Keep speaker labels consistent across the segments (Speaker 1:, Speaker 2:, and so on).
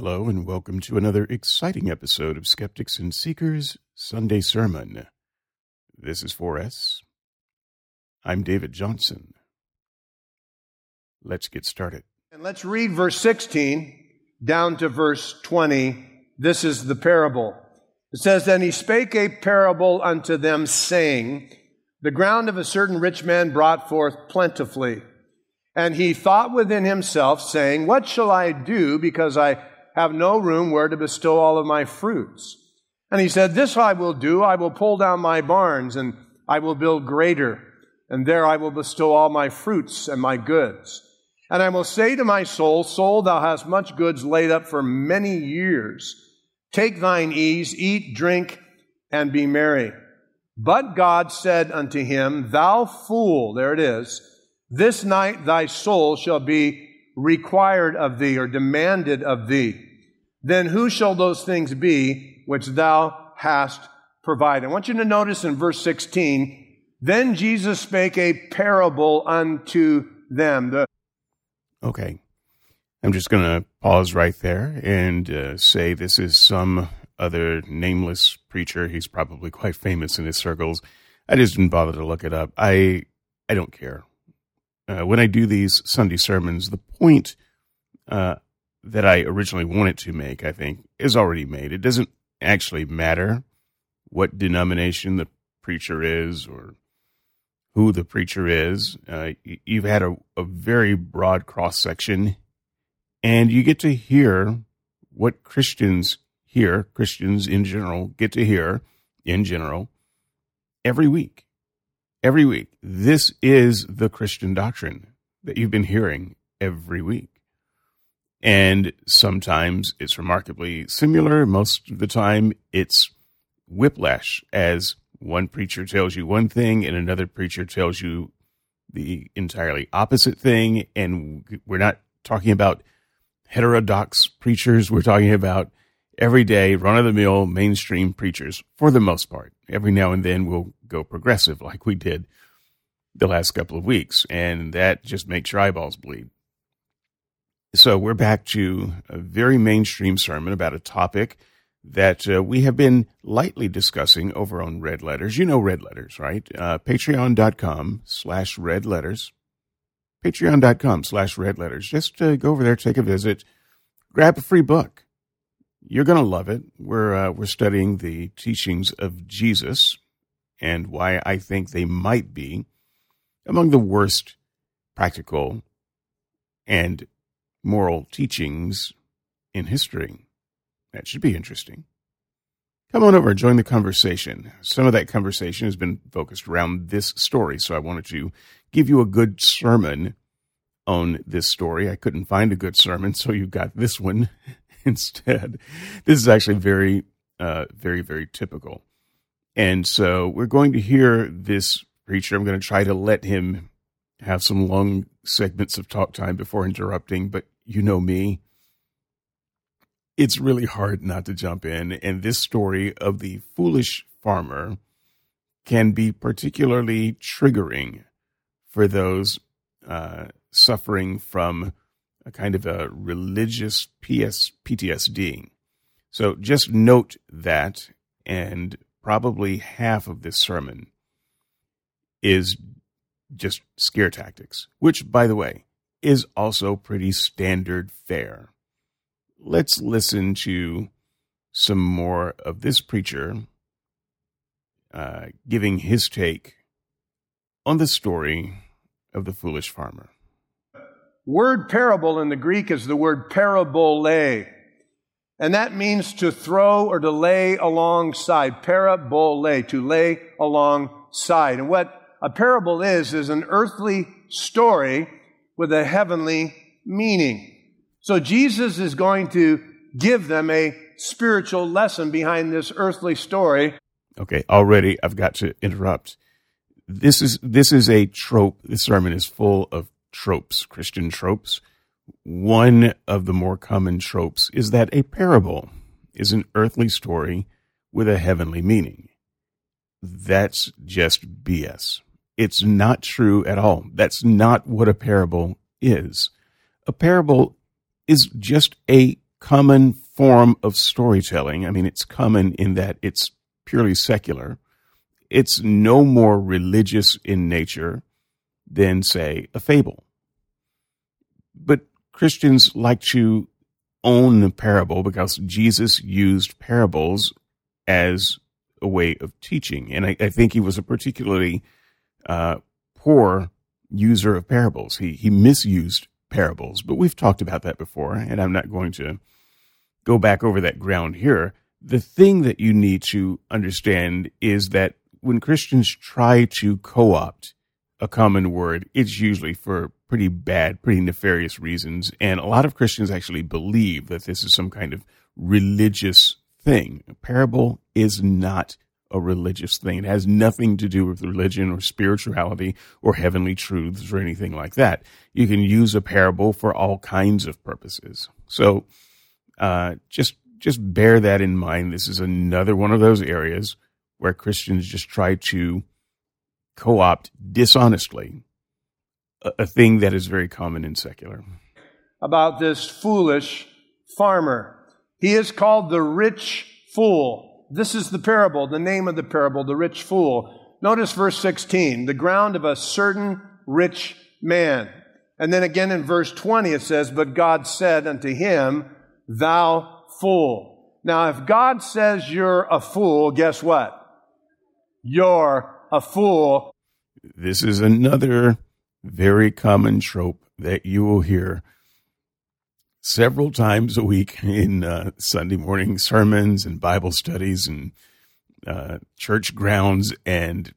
Speaker 1: Hello, and welcome to another exciting episode of Skeptics and Seekers Sunday Sermon. This is 4S. I'm David Johnson. Let's get started.
Speaker 2: And let's read verse 16 down to verse 20. This is the parable. It says, Then he spake a parable unto them, saying, The ground of a certain rich man brought forth plentifully. And he thought within himself, saying, What shall I do, because I have no room where to bestow all of my fruits? And he said, This I will do. I will pull down my barns, and I will build greater, and there I will bestow all my fruits and my goods. And I will say to my soul, Soul, thou hast much goods laid up for many years. Take thine ease, eat, drink, and be merry. But God said unto him, Thou fool, there it is, this night thy soul shall be required of thee or demanded of thee. Then who shall those things be which thou hast provided? I want you to notice in verse 16, then Jesus spake a parable unto them. The
Speaker 1: Okay. I'm just going to pause right there and uh, say this is some other nameless preacher. He's probably quite famous in his circles. I just didn't bother to look it up. I I don't care. Uh, when I do these Sunday sermons, the point uh, that I originally wanted to make, I think, is already made. It doesn't actually matter what denomination the preacher is or who the preacher is. Uh, you've had a, a very broad cross section, and you get to hear what Christians hear, Christians in general get to hear in general every week every week. This is the Christian doctrine that you've been hearing every week. And sometimes it's remarkably similar. Most of the time, it's whiplash as one preacher tells you one thing and another preacher tells you the entirely opposite thing. And we're not talking about heterodox preachers. We're talking about everyday, run of the mill, mainstream preachers for the most part. Every now and then we'll go progressive like we did the last couple of weeks, and that just makes your eyeballs bleed. So we're back to a very mainstream sermon about a topic that uh, we have been lightly discussing over on Red Letters. You know Red Letters, right? Uh, Patreon.com slash Red Letters. Patreon.com slash Red Letters. Just uh, go over there, take a visit, grab a free book. You're going to love it. We're, uh, we're studying the teachings of Jesus and why I think they might be among the worst practical and moral teachings in history. That should be interesting. Come on over join the conversation. Some of that conversation has been focused around this story, so I wanted to give you a good sermon on this story. I couldn't find a good sermon, so you got this one instead. This is actually very, uh, very, very typical. And so we're going to hear this preacher. I'm going to try to let him have some long segments of talk time before interrupting, but you know me. It's really hard not to jump in. And this story of the foolish farmer can be particularly triggering for those uh, suffering from a kind of a religious PS, PTSD. So just note that and probably half of this sermon is just scare tactics, which, by the way, is also pretty standard fare. Let's listen to some more of this preacher uh, giving his take on the story of the foolish farmer.
Speaker 2: Word parable in the Greek is the word parabole. And that means to throw or to lay alongside. Parabole, to lay alongside. And what a parable is, is an earthly story with a heavenly meaning. So Jesus is going to give them a spiritual lesson behind this earthly story.
Speaker 1: Okay, already I've got to interrupt. This is this is a trope. This sermon is full of tropes, Christian tropes one of the more common tropes is that a parable is an earthly story with a heavenly meaning. That's just BS. It's not true at all. That's not what a parable is. A parable is just a common form of storytelling. I mean, it's common in that it's purely secular. It's no more religious in nature than, say, a fable. But Christians like to own the parable because Jesus used parables as a way of teaching. And I, I think he was a particularly uh, poor user of parables. He, he misused parables, but we've talked about that before, and I'm not going to go back over that ground here. The thing that you need to understand is that when Christians try to co opt a common word, it's usually for pretty bad, pretty nefarious reasons. And a lot of Christians actually believe that this is some kind of religious thing. A parable is not a religious thing. It has nothing to do with religion or spirituality or heavenly truths or anything like that. You can use a parable for all kinds of purposes. So uh, just just bear that in mind. This is another one of those areas where Christians just try to co-opt dishonestly a, a thing that is very common in secular.
Speaker 2: About this foolish farmer. He is called the rich fool. This is the parable, the name of the parable, the rich fool. Notice verse 16, the ground of a certain rich man. And then again in verse 20 it says, But God said unto him, Thou fool. Now, if God says you're a fool, guess what? You're a fool.
Speaker 1: This is another very common trope that you will hear several times a week in uh, Sunday morning sermons and Bible studies and uh, church grounds and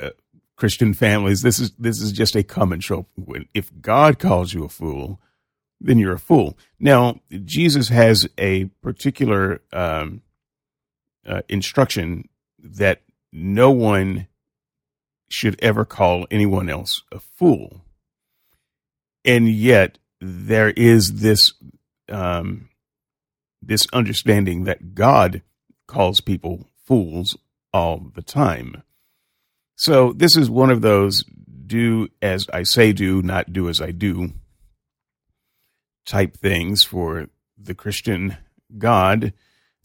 Speaker 1: uh, Christian families. This is this is just a common trope. If God calls you a fool, then you're a fool. Now, Jesus has a particular um, uh, instruction that no one should ever call anyone else a fool. And yet, there is this um, this understanding that God calls people fools all the time. So this is one of those do as I say do, not do as I do type things for the Christian God.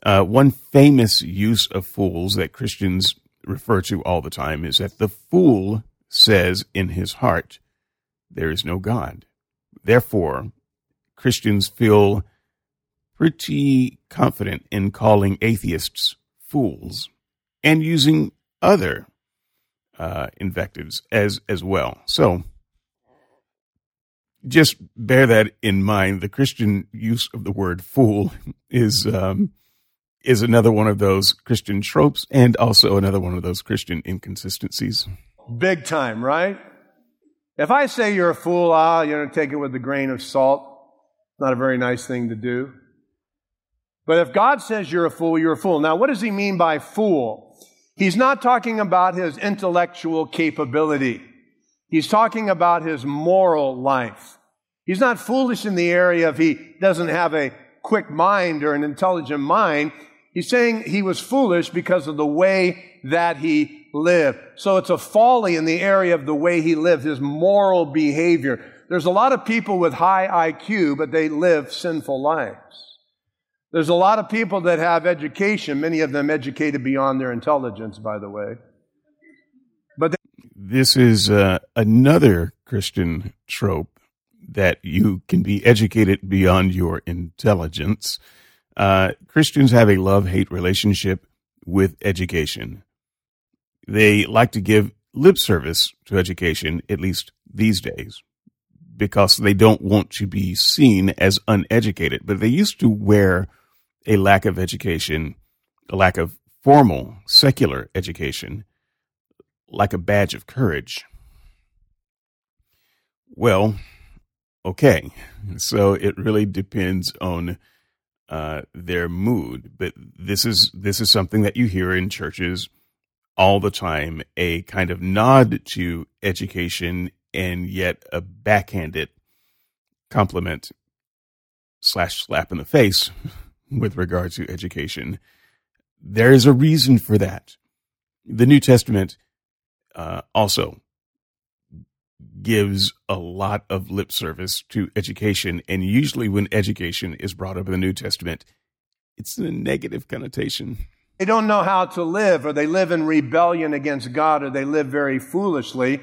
Speaker 1: Uh, one famous use of fools that Christians refer to all the time is that the fool says in his heart, There is no God. Therefore, Christians feel pretty confident in calling atheists fools and using other uh, invectives as as well. So just bear that in mind. The Christian use of the word fool is um, is another one of those Christian tropes and also another one of those Christian inconsistencies.
Speaker 2: Big time, right? If I say you're a fool, ah, you know, take it with a grain of salt. Not a very nice thing to do. But if God says you're a fool, you're a fool. Now, what does he mean by fool? He's not talking about his intellectual capability. He's talking about his moral life. He's not foolish in the area of he doesn't have a quick mind or an intelligent mind. He's saying he was foolish because of the way that he live. So it's a folly in the area of the way he lived, his moral behavior. There's a lot of people with high IQ, but they live sinful lives. There's a lot of people that have education, many of them educated beyond their intelligence, by the way.
Speaker 1: But they- this is uh, another Christian trope that you can be educated beyond your intelligence. Uh, Christians have a love hate relationship with education they like to give lip service to education, at least these days, because they don't want to be seen as uneducated. But they used to wear a lack of education, a lack of formal secular education, like a badge of courage. Well, okay. So it really depends on uh, their mood, but this is this is something that you hear in churches all the time a kind of nod to education and yet a backhanded compliment slash slap in the face with regard to education. There is a reason for that. The New Testament uh, also gives a lot of lip service to education, and usually when education is brought up in the New Testament, it's in a negative connotation.
Speaker 2: They don't know how to live, or they live in rebellion against God, or they live very foolishly.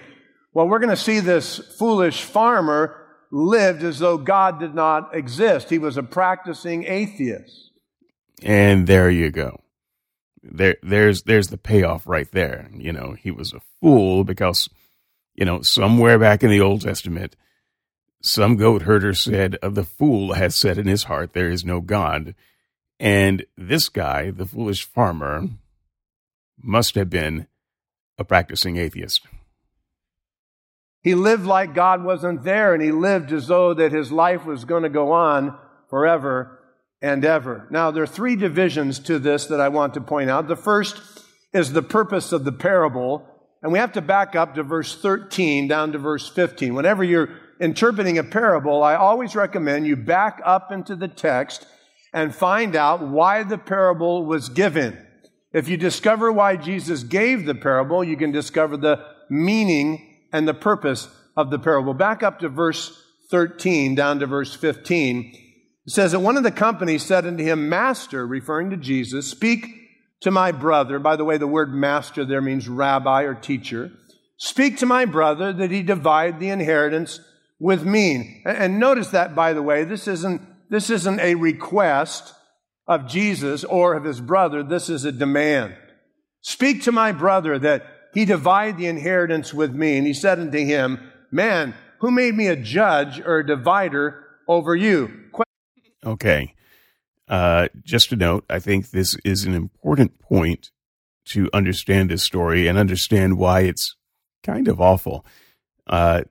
Speaker 2: Well, we're going to see this foolish farmer lived as though God did not exist. He was a practicing atheist.
Speaker 1: And there you go. There, there's, there's the payoff right there. You know, he was a fool because, you know, somewhere back in the Old Testament, some goat herder said, "Of the fool has said in his heart, there is no God." And this guy, the foolish farmer, must have been a practicing atheist.
Speaker 2: He lived like God wasn't there, and he lived as though that his life was going to go on forever and ever. Now, there are three divisions to this that I want to point out. The first is the purpose of the parable, and we have to back up to verse 13 down to verse 15. Whenever you're interpreting a parable, I always recommend you back up into the text and find out why the parable was given. If you discover why Jesus gave the parable, you can discover the meaning and the purpose of the parable. Back up to verse 13, down to verse 15. It says that one of the company said unto him, Master, referring to Jesus, speak to my brother. By the way, the word master there means rabbi or teacher. Speak to my brother that he divide the inheritance with me. And notice that, by the way, this isn't, this isn't a request of Jesus or of his brother. This is a demand. Speak to my brother that he divide the inheritance with me. And he said unto him, Man, who made me a judge or a divider over you?
Speaker 1: Okay. Uh, just a note, I think this is an important point to understand this story and understand why it's kind of awful. Uh,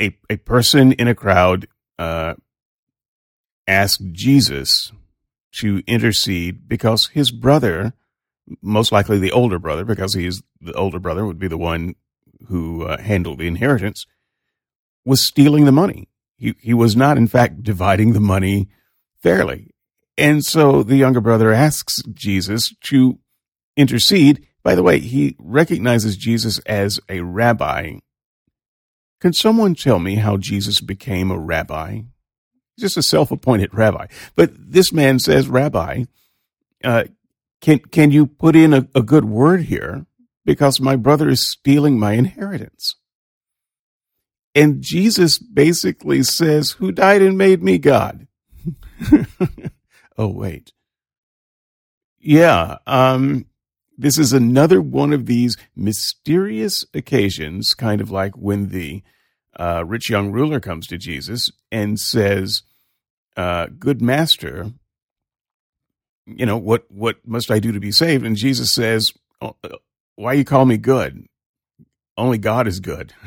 Speaker 1: a, a person in a crowd uh, asked Jesus to intercede because his brother most likely the older brother, because he's the older brother would be the one who uh, handled the inheritance, was stealing the money. He he was not, in fact, dividing the money fairly. And so the younger brother asks Jesus to intercede. By the way, he recognizes Jesus as a rabbi. Can someone tell me how Jesus became a rabbi? Just a self appointed rabbi. But this man says, Rabbi, uh, can can you put in a, a good word here because my brother is stealing my inheritance? And Jesus basically says, Who died and made me God? oh, wait. Yeah, um, this is another one of these mysterious occasions, kind of like when the uh, rich young ruler comes to Jesus and says, uh, Good master, you know, what, what must I do to be saved? And Jesus says, oh, why you call me good? Only God is good.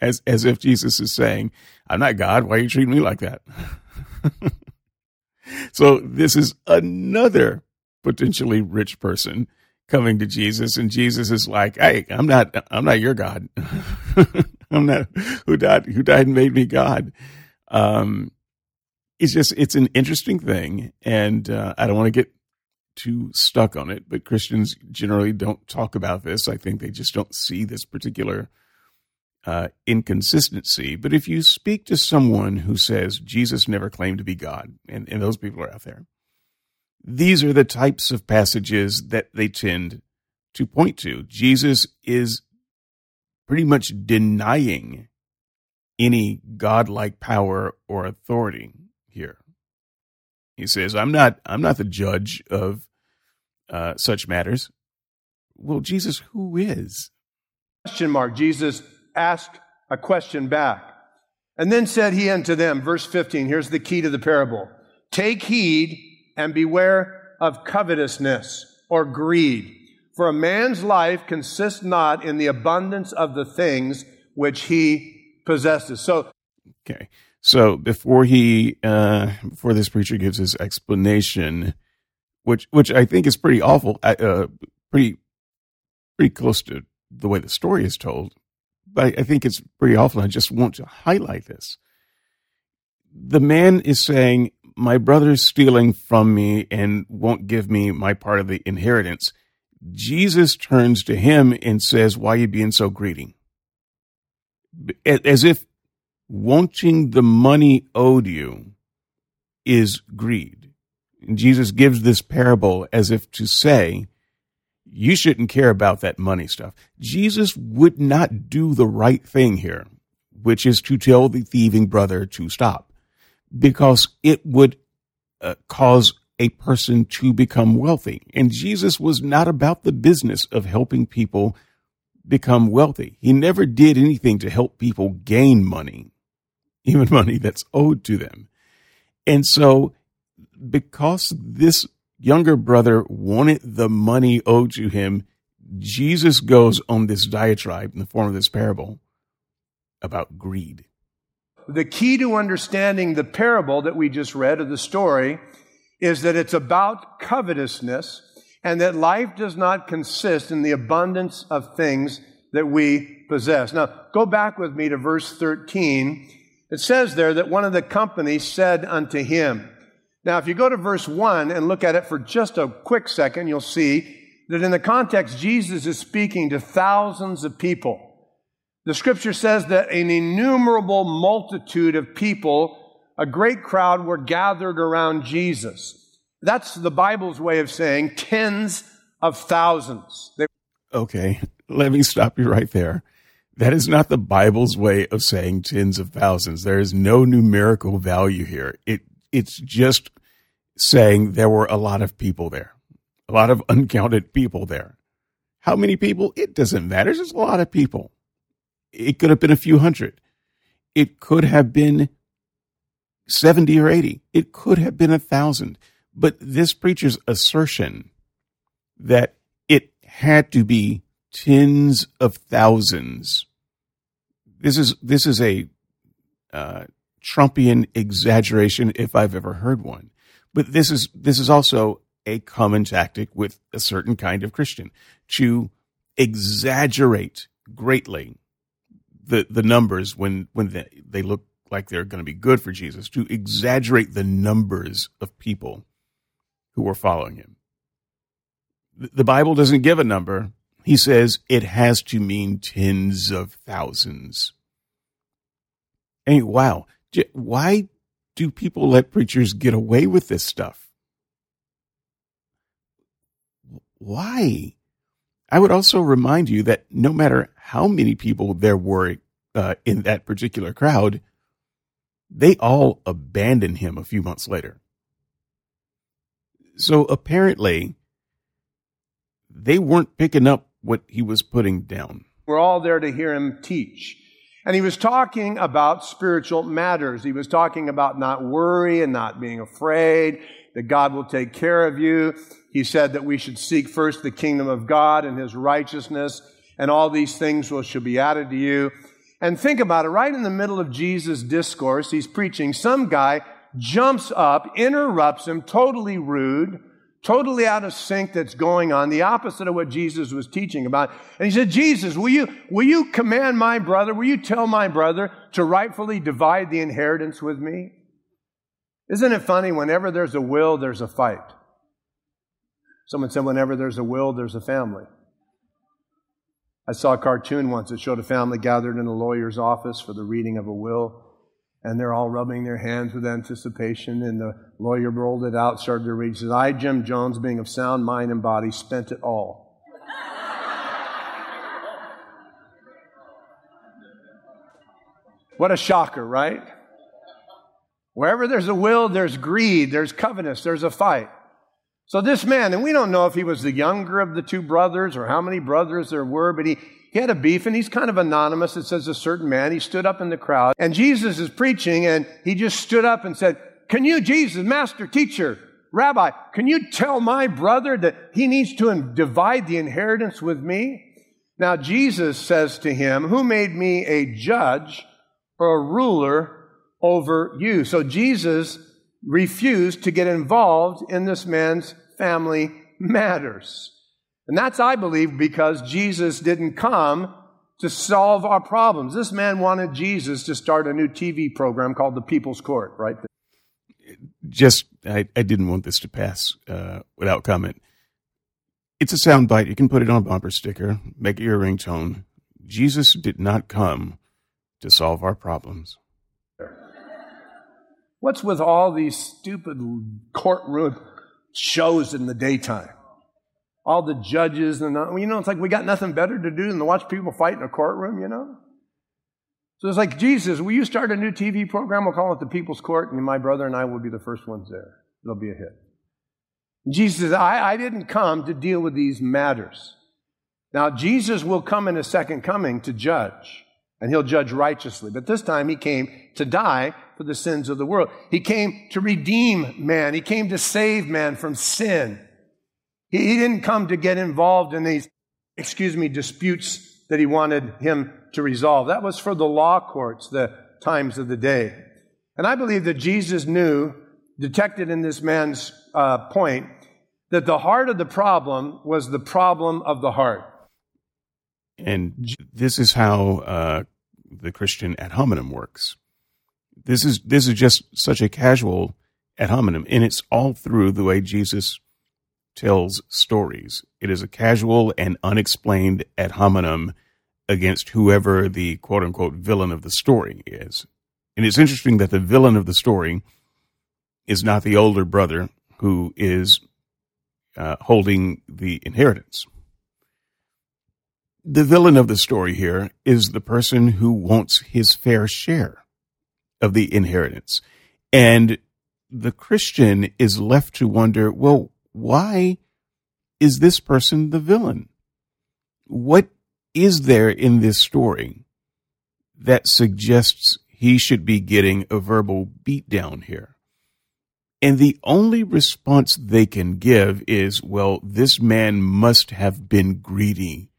Speaker 1: As, as if Jesus is saying, I'm not God. Why are you treating me like that? so this is another potentially rich person coming to Jesus and Jesus is like, Hey, I'm not, I'm not your God. I'm not who died, who died and made me God. Um, it's just, it's an interesting thing. And, uh, I don't want to get too stuck on it, but Christians generally don't talk about this. I think they just don't see this particular uh, inconsistency. But if you speak to someone who says Jesus never claimed to be God, and, and those people are out there, these are the types of passages that they tend to point to. Jesus is pretty much denying any godlike power or authority here. He says, "I'm not. I'm not the judge of uh, such matters." Well, Jesus, who is?
Speaker 2: Question mark. Jesus asked a question back, and then said he unto them, verse 15. Here's the key to the parable: Take heed and beware of covetousness or greed, for a man's life consists not in the abundance of the things which he possesses. So,
Speaker 1: okay. So before he, uh, before this preacher gives his explanation, which which I think is pretty awful, uh, pretty pretty close to the way the story is told, but I think it's pretty awful. I just want to highlight this. The man is saying, "My brother's stealing from me and won't give me my part of the inheritance." Jesus turns to him and says, "Why are you being so greedy?" as if wanting the money owed you is greed. And Jesus gives this parable as if to say, you shouldn't care about that money stuff. Jesus would not do the right thing here, which is to tell the thieving brother to stop, because it would uh, cause a person to become wealthy. And Jesus was not about the business of helping people become wealthy. He never did anything to help people gain money, even money that's owed to them. And so, because this younger brother wanted the money owed to him, Jesus goes on this diatribe in the form of this parable about greed.
Speaker 2: The key to understanding the parable that we just read of the story is that it's about covetousness and that life does not consist in the abundance of things that we possess. Now, go back with me to verse 13. It says there that one of the company said unto him, now, if you go to verse 1 and look at it for just a quick second, you'll see that in the context, Jesus is speaking to thousands of people. The scripture says that an innumerable multitude of people, a great crowd, were gathered around Jesus. That's the Bible's way of saying tens of thousands. They-
Speaker 1: okay, let me stop you right there. That is not the Bible's way of saying tens of thousands. There is no numerical value here. It it's just saying there were a lot of people there, a lot of uncounted people there. How many people? It doesn't matter. There's a lot of people. It could have been a few hundred. It could have been 70 or 80. It could have been a thousand. But this preacher's assertion that it had to be tens of thousands. This is this is a uh, Trumpian exaggeration if I've ever heard one. But this is this is also a common tactic with a certain kind of Christian to exaggerate greatly the the numbers when when they, they look like they're going to be good for Jesus to exaggerate the numbers of people who are following him. The Bible doesn't give a number. He says it has to mean tens of thousands. And wow, why do people let preachers get away with this stuff? Why? I would also remind you that no matter how many people there were uh, in that particular crowd, they all abandoned him a few months later. So apparently, they weren't picking up what he was putting down.
Speaker 2: We're all there to hear him teach. And he was talking about spiritual matters. He was talking about not worry and not being afraid, that God will take care of you. He said that we should seek first the kingdom of God and his righteousness, and all these things will shall be added to you. And think about it, right in the middle of Jesus' discourse, he's preaching, some guy jumps up, interrupts him, totally rude, totally out of sync that's going on, the opposite of what Jesus was teaching about. And he said, Jesus, will you, will you command my brother, will you tell my brother to rightfully divide the inheritance with me? Isn't it funny? Whenever there's a will, there's a fight. Someone said, whenever there's a will, there's a family. I saw a cartoon once that showed a family gathered in a lawyer's office for the reading of a will and they're all rubbing their hands with anticipation. And the lawyer rolled it out, started to read. He says, I, Jim Jones, being of sound mind and body, spent it all. what a shocker, right? Wherever there's a will, there's greed, there's covetous, there's a fight. So this man, and we don't know if he was the younger of the two brothers or how many brothers there were, but he, he had a beef and he's kind of anonymous. It says a certain man, he stood up in the crowd and Jesus is preaching and he just stood up and said, can you, Jesus, master, teacher, rabbi, can you tell my brother that he needs to divide the inheritance with me? Now Jesus says to him, who made me a judge or a ruler over you? So Jesus refused to get involved in this man's family matters. And that's, I believe, because Jesus didn't come to solve our problems. This man wanted Jesus to start a new TV program called The People's Court, right?
Speaker 1: Just, I, I didn't want this to pass uh, without comment. It's a soundbite. You can put it on a bumper sticker, make it your ringtone. Jesus did not come to solve our problems.
Speaker 2: What's with all these stupid courtroom shows in the daytime? All the judges and, you know, it's like we got nothing better to do than to watch people fight in a courtroom, you know? So it's like, Jesus, will you start a new TV program? We'll call it the People's Court, and my brother and I will be the first ones there. It'll be a hit. Jesus says, I, I didn't come to deal with these matters. Now, Jesus will come in a second coming to judge, and he'll judge righteously. But this time he came to die for the sins of the world. He came to redeem man. He came to save man from sin. He, he didn't come to get involved in these, excuse me, disputes that he wanted him to resolve. That was for the law courts, the times of the day. And I believe that Jesus knew, detected in this man's uh, point, that the heart of the problem was the problem of the heart.
Speaker 1: And this is how uh, the Christian ad hominem works. This is this is just such a casual ad hominem, and it's all through the way Jesus tells stories. It is a casual and unexplained ad hominem against whoever the quote unquote villain of the story is. And it's interesting that the villain of the story is not the older brother who is uh, holding the inheritance. The villain of the story here is the person who wants his fair share of the inheritance. And the Christian is left to wonder, well, why is this person the villain? What is there in this story that suggests he should be getting a verbal beatdown here? And the only response they can give is, well, this man must have been greedy.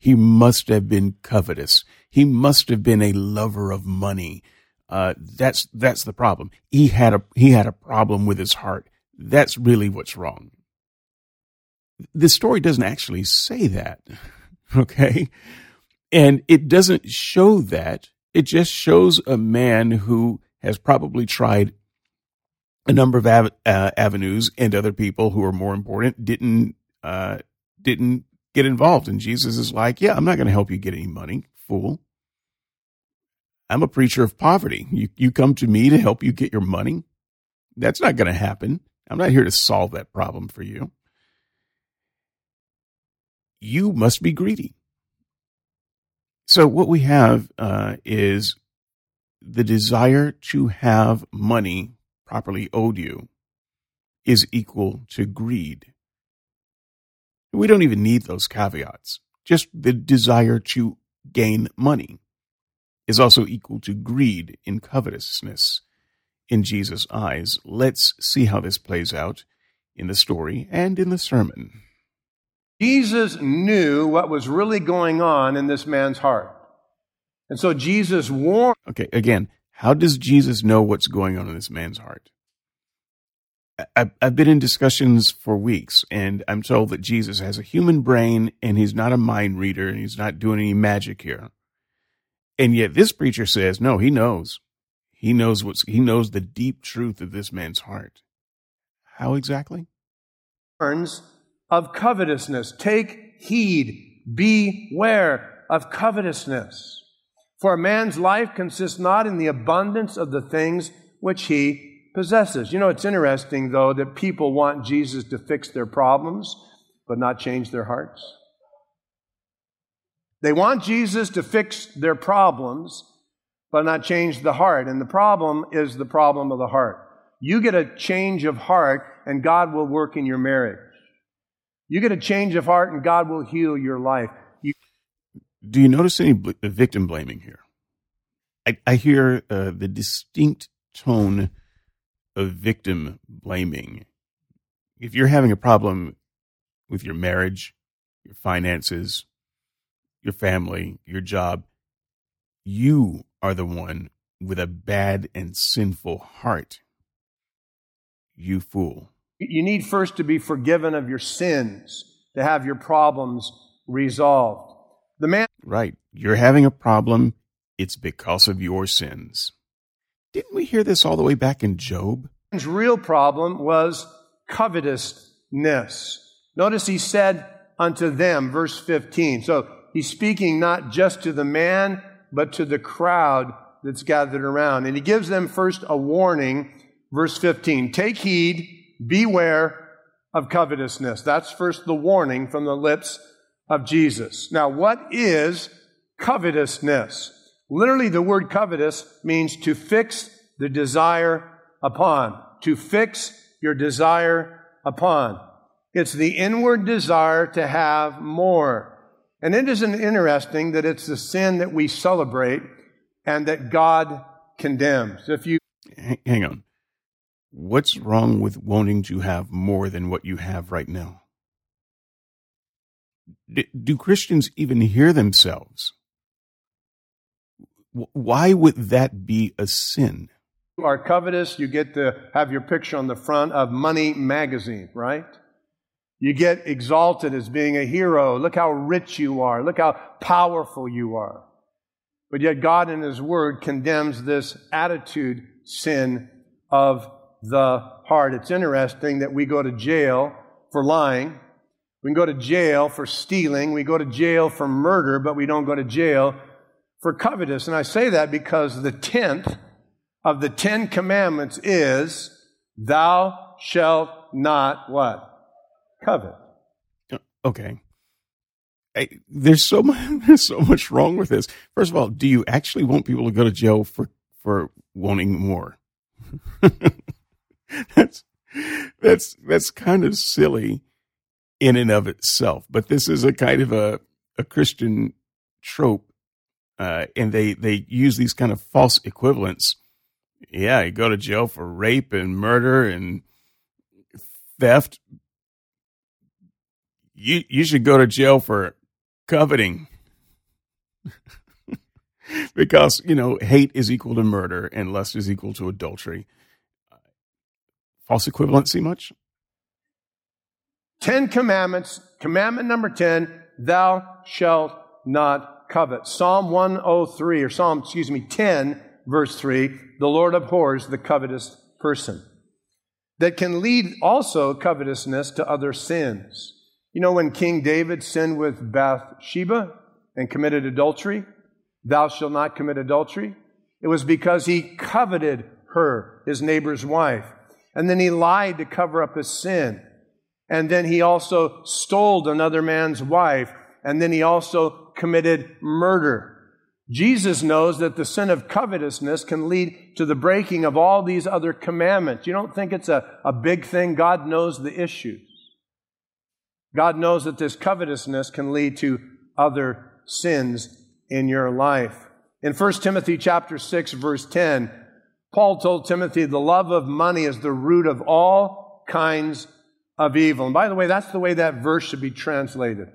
Speaker 1: He must have been covetous. He must have been a lover of money. Uh, that's that's the problem. He had a he had a problem with his heart. That's really what's wrong. The story doesn't actually say that, okay, and it doesn't show that. It just shows a man who has probably tried a number of av- uh, avenues, and other people who are more important didn't uh, didn't get involved. And Jesus is like, "Yeah, I'm not going to help you get any money, fool." I'm a preacher of poverty. You, you come to me to help you get your money? That's not going to happen. I'm not here to solve that problem for you. You must be greedy. So, what we have uh, is the desire to have money properly owed you is equal to greed. We don't even need those caveats, just the desire to gain money is also equal to greed in covetousness in Jesus' eyes. Let's see how this plays out in the story and in the sermon.
Speaker 2: Jesus knew what was really going on in this man's heart. And so Jesus warned.
Speaker 1: Okay, again, how does Jesus know what's going on in this man's heart? I've been in discussions for weeks, and I'm told that Jesus has a human brain and he's not a mind reader and he's not doing any magic here. And yet this preacher says, no, he knows. He knows what's, he knows the deep truth of this man's heart. How exactly?
Speaker 2: Of covetousness. Take heed. Beware of covetousness. For a man's life consists not in the abundance of the things which he possesses. You know, it's interesting, though, that people want Jesus to fix their problems, but not change their hearts. They want Jesus to fix their problems, but not change the heart. And the problem is the problem of the heart. You get a change of heart, and God will work in your marriage. You get a change of heart, and God will heal your life. You-
Speaker 1: Do you notice any victim blaming here? I, I hear uh, the distinct tone of victim blaming. If you're having a problem with your marriage, your finances, your family, your job. You are the one with a bad and sinful heart. You fool.
Speaker 2: You need first to be forgiven of your sins to have your problems resolved. The man.
Speaker 1: Right. You're having a problem. It's because of your sins. Didn't we hear this all the way back in Job?
Speaker 2: His real problem was covetousness. Notice he said unto them, verse 15. So He's speaking not just to the man but to the crowd that's gathered around. And he gives them first a warning, verse 15 Take heed, beware of covetousness. That's first the warning from the lips of Jesus. Now, what is covetousness? Literally, the word covetous means to fix the desire upon. To fix your desire upon. It's the inward desire to have more. And it isn't interesting that it's the sin that we celebrate and that God condemns. If you
Speaker 1: hang on, what's wrong with wanting to have more than what you have right now? Do Christians even hear themselves? Why would that be a sin?
Speaker 2: You are covetous, you get to have your picture on the front of Money magazine, right? You get exalted as being a hero. Look how rich you are. Look how powerful you are. But yet God in His Word condemns this attitude sin of the heart. It's interesting that we go to jail for lying. We can go to jail for stealing. We go to jail for murder, but we don't go to jail for covetous. And I say that because the tenth of the Ten Commandments is, thou shalt not what? covet.
Speaker 1: Uh, okay. there's so much, there's so much wrong with this. First of all, do you actually want people to go to jail for for wanting more? that's that's that's kind of silly in and of itself. But this is a kind of a a Christian trope, uh, and they they use these kind of false equivalents. Yeah, you go to jail for rape and murder and theft, you you should go to jail for coveting. because, you know, hate is equal to murder and lust is equal to adultery. False equivalency much?
Speaker 2: Ten commandments. Commandment number 10, thou shalt not covet. Psalm 103, or Psalm, excuse me, 10, verse 3, the Lord abhors the covetous person. That can lead also covetousness to other sins. You know, when King David sinned with Bathsheba and committed adultery, thou shalt not commit adultery, it was because he coveted her, his neighbor's wife. And then he lied to cover up his sin. And then he also stole another man's wife. And then he also committed murder. Jesus knows that the sin of covetousness can lead to the breaking of all these other commandments. You don't think it's a, a big thing? God knows the issues. God knows that this covetousness can lead to other sins in your life. In 1 Timothy chapter 6 verse 10, Paul told Timothy, the love of money is the root of all kinds of evil. And by the way, that's the way that verse should be translated.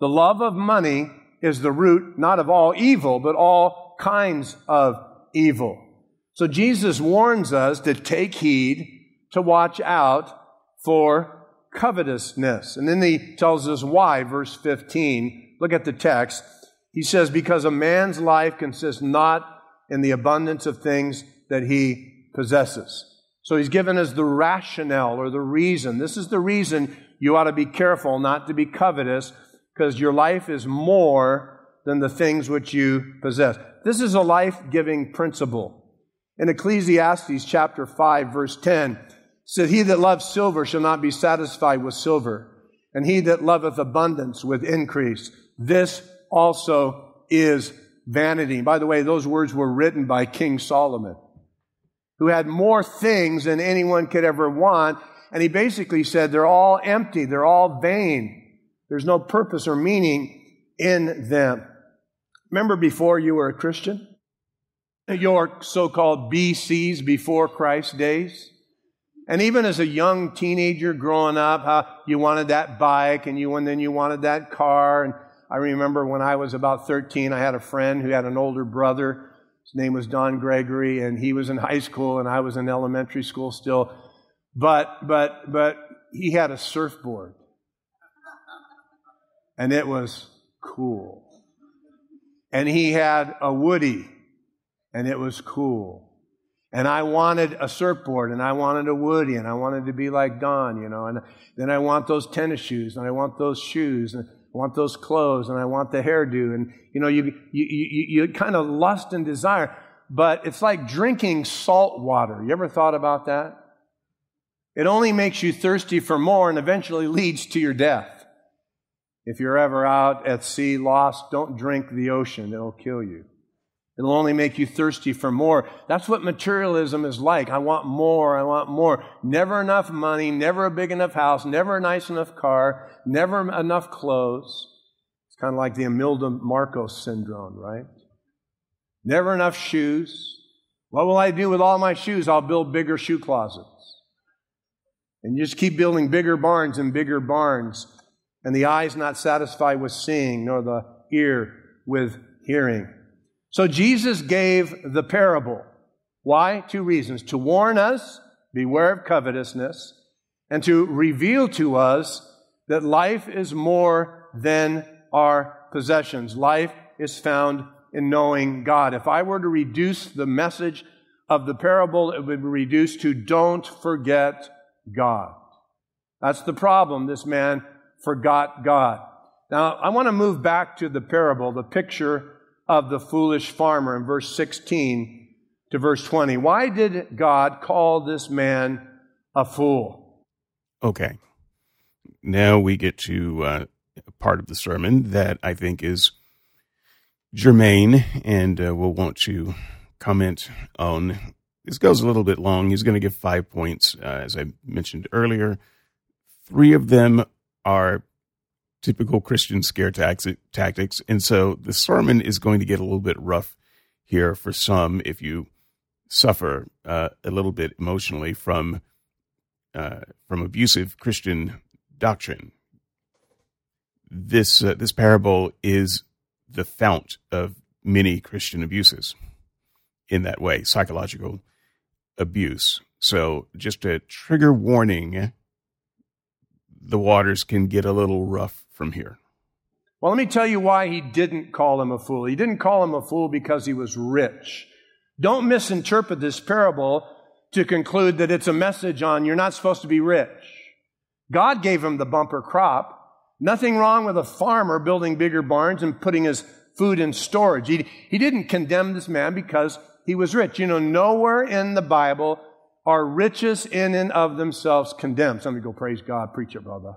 Speaker 2: The love of money is the root not of all evil, but all kinds of evil. So Jesus warns us to take heed, to watch out for covetousness. And then he tells us why, verse 15. Look at the text. He says, Because a man's life consists not in the abundance of things that he possesses. So he's given us the rationale or the reason. This is the reason you ought to be careful not to be covetous, because your life is more than the things which you possess. This is a life giving principle. In Ecclesiastes chapter 5, verse 10, said, He that loves silver shall not be satisfied with silver, and he that loveth abundance with increase. This also is vanity. By the way, those words were written by King Solomon, who had more things than anyone could ever want. And he basically said they're all empty, they're all vain. There's no purpose or meaning in them. Remember before you were a Christian? Your so called BCs before Christ's days? And even as a young teenager growing up, how you wanted that bike and you and then you wanted that car. And I remember when I was about 13, I had a friend who had an older brother. His name was Don Gregory, and he was in high school and I was in elementary school still. But but but he had a surfboard. And it was cool. And he had a Woody, and it was cool. And I wanted a surfboard and I wanted a Woody and I wanted to be like Don, you know. And then I want those tennis shoes and I want those shoes. And I want those clothes and I want the hairdo. And, you know, you, you, you, you kind of lust and desire, but it's like drinking salt water. You ever thought about that? It only makes you thirsty for more and eventually leads to your death. If you're ever out at sea lost, don't drink the ocean. It'll kill you. It'll only make you thirsty for more. That's what materialism is like. I want more. I want more. Never enough money, never a big enough house, never a nice enough car, never enough clothes. It's kind of like the Imelda Marcos syndrome, right? Never enough shoes. What will I do with all my shoes? I'll build bigger shoe closets. And you just keep building bigger barns and bigger barns. And the eye's not satisfied with seeing, nor the ear with hearing. So Jesus gave the parable. Why? Two reasons. To warn us, beware of covetousness, and to reveal to us that life is more than our possessions. Life is found in knowing God. If I were to reduce the message of the parable, it would be reduced to don't forget God. That's the problem. This man forgot God. Now, I want to move back to the parable, the picture of the foolish farmer in verse 16 to verse 20. Why did God call this man a fool?
Speaker 1: Okay. Now we get to uh, part of the sermon that I think is germane and uh, we'll want to comment on. This goes a little bit long. He's going to give five points, uh, as I mentioned earlier. Three of them are typical Christian scare tactics. And so the sermon is going to get a little bit rough here for some if you suffer uh, a little bit emotionally from uh, from abusive Christian doctrine. This uh, this parable is the fount of many Christian abuses in that way, psychological abuse. So just a trigger warning the waters can get a little rough from here.
Speaker 2: Well, let me tell you why he didn't call him a fool. He didn't call him a fool because he was rich. Don't misinterpret this parable to conclude that it's a message on you're not supposed to be rich. God gave him the bumper crop. Nothing wrong with a farmer building bigger barns and putting his food in storage. He, he didn't condemn this man because he was rich. You know, nowhere in the Bible are riches in and of themselves condemned. Somebody go, praise God, preach it, brother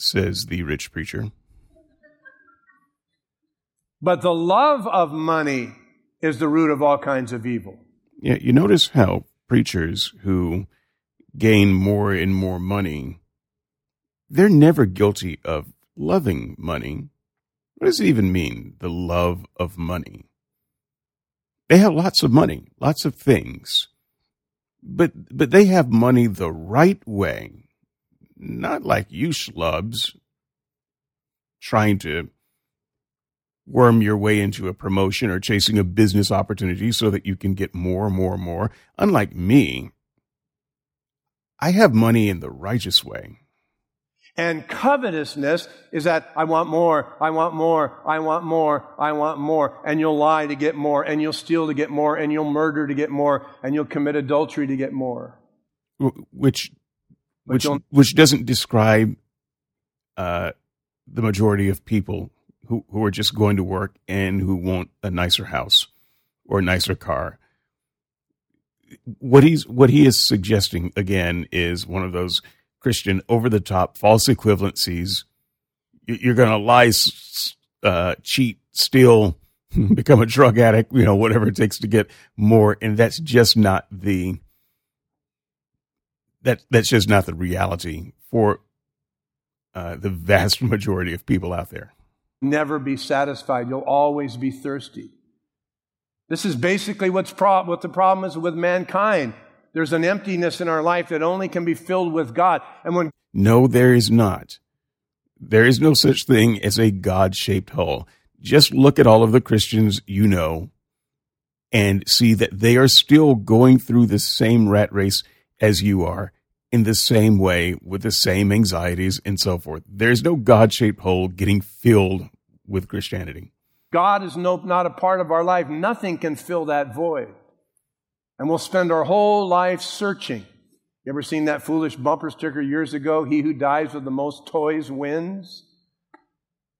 Speaker 1: says the rich preacher.
Speaker 2: But the love of money is the root of all kinds of evil.
Speaker 1: Yeah, you notice how preachers who gain more and more money, they're never guilty of loving money. What does it even mean, the love of money? They have lots of money, lots of things, but but they have money the right way not like you schlubs trying to worm your way into a promotion or chasing a business opportunity so that you can get more, and more, and more. Unlike me, I have money in the righteous way.
Speaker 2: And covetousness is that I want more, I want more, I want more, I want more. And you'll lie to get more, and you'll steal to get more, and you'll murder to get more, and you'll commit adultery to get more.
Speaker 1: Which which which doesn't describe uh, the majority of people who who are just going to work and who want a nicer house or a nicer car. What he's what he is suggesting again is one of those Christian over the top false equivalencies. You're going to lie, uh, cheat, steal, become a drug addict, you know, whatever it takes to get more, and that's just not the that that's just not the reality for uh, the vast majority of people out there.
Speaker 2: Never be satisfied. You'll always be thirsty. This is basically what's what the problem is with mankind. There's an emptiness in our life that only can be filled with God. And when
Speaker 1: No, there is not. There is no such thing as a God-shaped hole. Just look at all of the Christians you know and see that they are still going through the same rat race as you are in the same way with the same anxieties and so forth. There's no God shaped hole getting filled with Christianity.
Speaker 2: God is no, not a part of our life. Nothing can fill that void. And we'll spend our whole life searching. You ever seen that foolish bumper sticker years ago? He who dies with the most toys wins.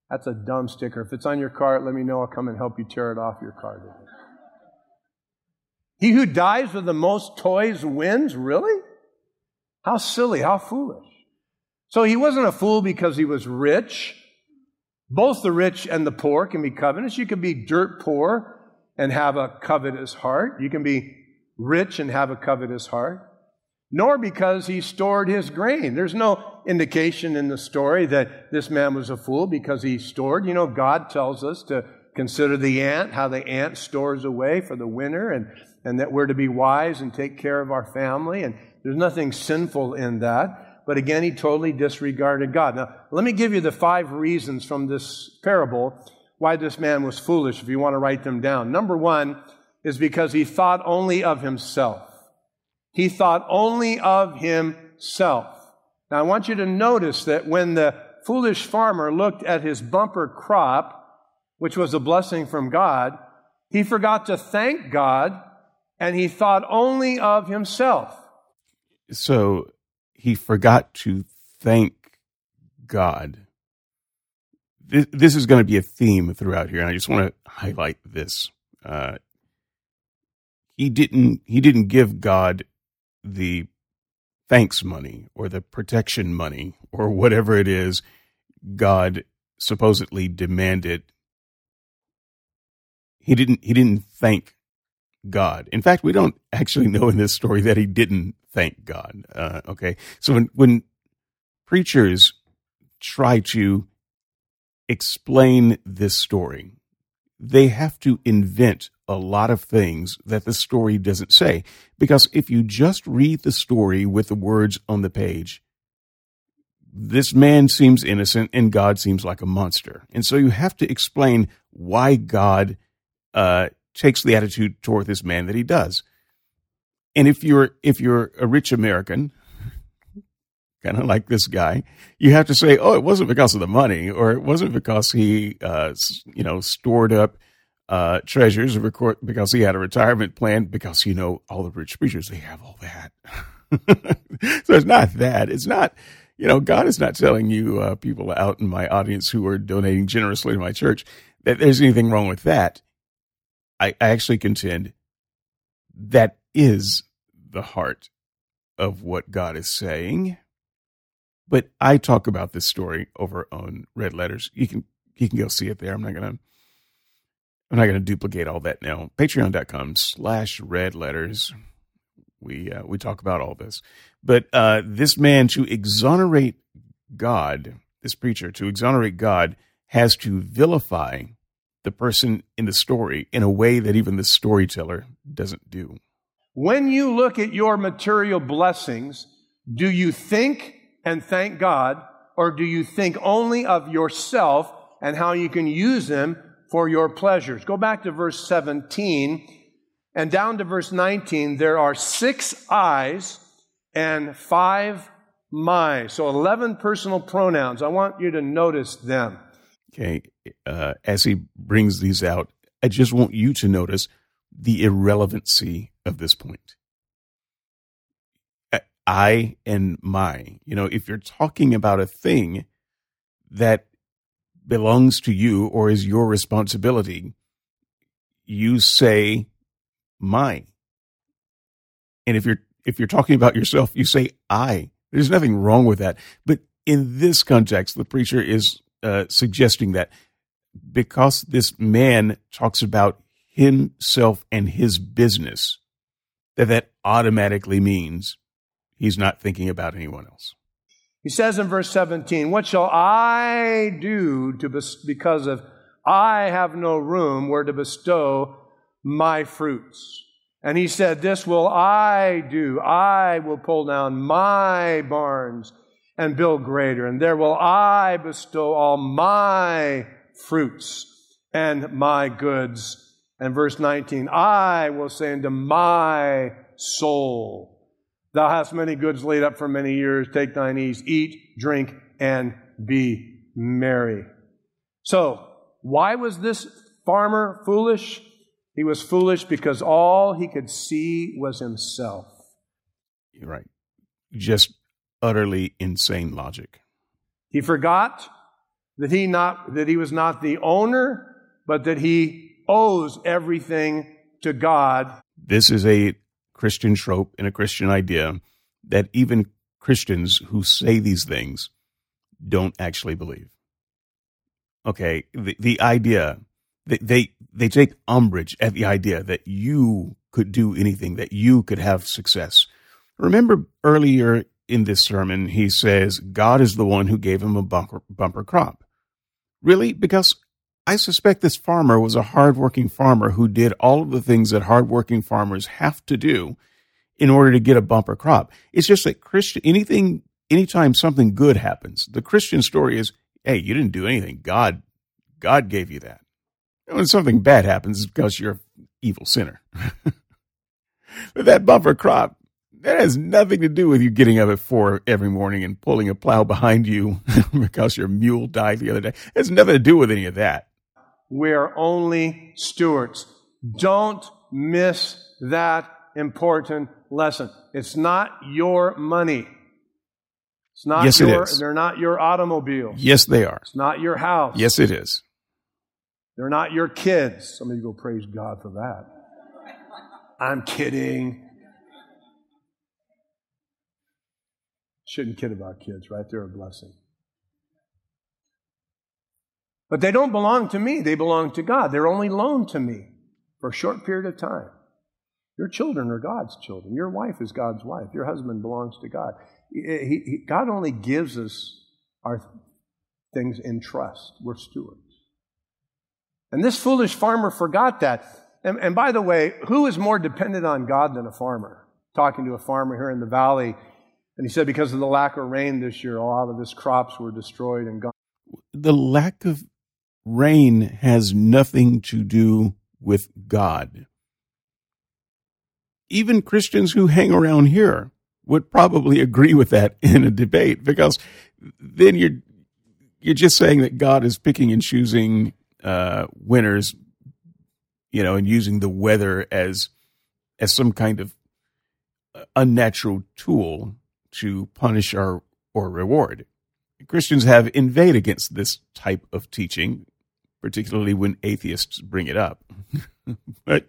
Speaker 2: That's a dumb sticker. If it's on your car, let me know. I'll come and help you tear it off your car. He who dies with the most toys wins? Really? How silly, how foolish. So he wasn't a fool because he was rich. Both the rich and the poor can be covetous. You can be dirt poor and have a covetous heart. You can be rich and have a covetous heart. Nor because he stored his grain. There's no indication in the story that this man was a fool because he stored. You know, God tells us to consider the ant, how the ant stores away for the winter, and, and that we're to be wise and take care of our family. And there's nothing sinful in that. But again, he totally disregarded God. Now, let me give you the five reasons from this parable why this man was foolish, if you want to write them down. Number one is because he thought only of himself. He thought only of himself. Now, I want you to notice that when the foolish farmer looked at his bumper crop, which was a blessing from God, he forgot to thank God and he thought only of himself.
Speaker 1: So he forgot to thank God. This, this is going to be a theme throughout here, and I just want to highlight this. Uh, he didn't. He didn't give God the thanks money or the protection money or whatever it is God supposedly demanded. He didn't. He didn't thank God. In fact, we don't actually know in this story that he didn't thank God. Uh, okay, so when when preachers try to explain this story, they have to invent a lot of things that the story doesn't say. Because if you just read the story with the words on the page, this man seems innocent and God seems like a monster. And so you have to explain why God uh, takes the attitude toward this man that he does. And if you're if you're a rich American, kind of like this guy, you have to say, "Oh, it wasn't because of the money, or it wasn't because he, uh, you know, stored up uh, treasures, or because he had a retirement plan." Because you know, all the rich preachers they have all that. so it's not that. It's not. You know, God is not telling you uh, people out in my audience who are donating generously to my church that there's anything wrong with that. I, I actually contend that is the heart of what God is saying. But I talk about this story over on Red Letters. You can you can go see it there. I'm not gonna I'm not gonna duplicate all that now. Patreon.com slash red letters. We uh, we talk about all this. But uh, this man to exonerate God, this preacher, to exonerate God, has to vilify the person in the story in a way that even the storyteller doesn't do.
Speaker 2: When you look at your material blessings, do you think and thank God, or do you think only of yourself and how you can use them for your pleasures? Go back to verse 17 and down to verse 19. There are six I's and five my. So 11 personal pronouns. I want you to notice them.
Speaker 1: Okay. Uh, as he brings these out, I just want you to notice the irrelevancy of this point. I and my. You know, if you're talking about a thing that belongs to you or is your responsibility, you say mine. And if you're if you're talking about yourself, you say I. There's nothing wrong with that. But in this context, the preacher is uh, suggesting that because this man talks about himself and his business, that that automatically means he's not thinking about anyone else.
Speaker 2: He says in verse 17, What shall I do to bes- because of I have no room where to bestow my fruits? And he said, This will I do. I will pull down my barns and build greater, and there will I bestow all my fruits and my goods. And verse 19, I will say unto my soul, Thou hast many goods laid up for many years. Take thine ease, eat, drink, and be merry. So, why was this farmer foolish? He was foolish because all he could see was himself.
Speaker 1: You're right. Just utterly insane logic.
Speaker 2: He forgot that he not that he was not the owner, but that he owes everything to God.
Speaker 1: This is a Christian trope and a Christian idea that even Christians who say these things don't actually believe. Okay, the, the idea they, they they take umbrage at the idea that you could do anything, that you could have success. Remember earlier in this sermon, he says God is the one who gave him a bumper, bumper crop. Really? Because I suspect this farmer was a hardworking farmer who did all of the things that hardworking farmers have to do in order to get a bumper crop. It's just that Christian, anything, anytime something good happens, the Christian story is, hey, you didn't do anything. God, God gave you that. And when something bad happens, it's because you're an evil sinner. but that bumper crop, that has nothing to do with you getting up at four every morning and pulling a plow behind you because your mule died the other day. It has nothing to do with any of that.
Speaker 2: We're only stewards. Don't miss that important lesson. It's not your money. It's not
Speaker 1: yes,
Speaker 2: your,
Speaker 1: it is.
Speaker 2: they're not your automobile.
Speaker 1: Yes, they are.
Speaker 2: It's not your house.
Speaker 1: Yes, it is.
Speaker 2: They're not your kids. Some of you go, praise God for that. I'm kidding. Shouldn't kid about kids, right? They're a blessing. But they don't belong to me. They belong to God. They're only loaned to me for a short period of time. Your children are God's children. Your wife is God's wife. Your husband belongs to God. He, he, God only gives us our things in trust. We're stewards. And this foolish farmer forgot that. And, and by the way, who is more dependent on God than a farmer? Talking to a farmer here in the valley and he said, because of the lack of rain this year, a lot of his crops were destroyed and gone.
Speaker 1: The lack of rain has nothing to do with God. Even Christians who hang around here would probably agree with that in a debate because then you're you're just saying that God is picking and choosing uh, winners, you know, and using the weather as as some kind of unnatural tool to punish or, or reward. Christians have inveighed against this type of teaching, particularly when atheists bring it up. but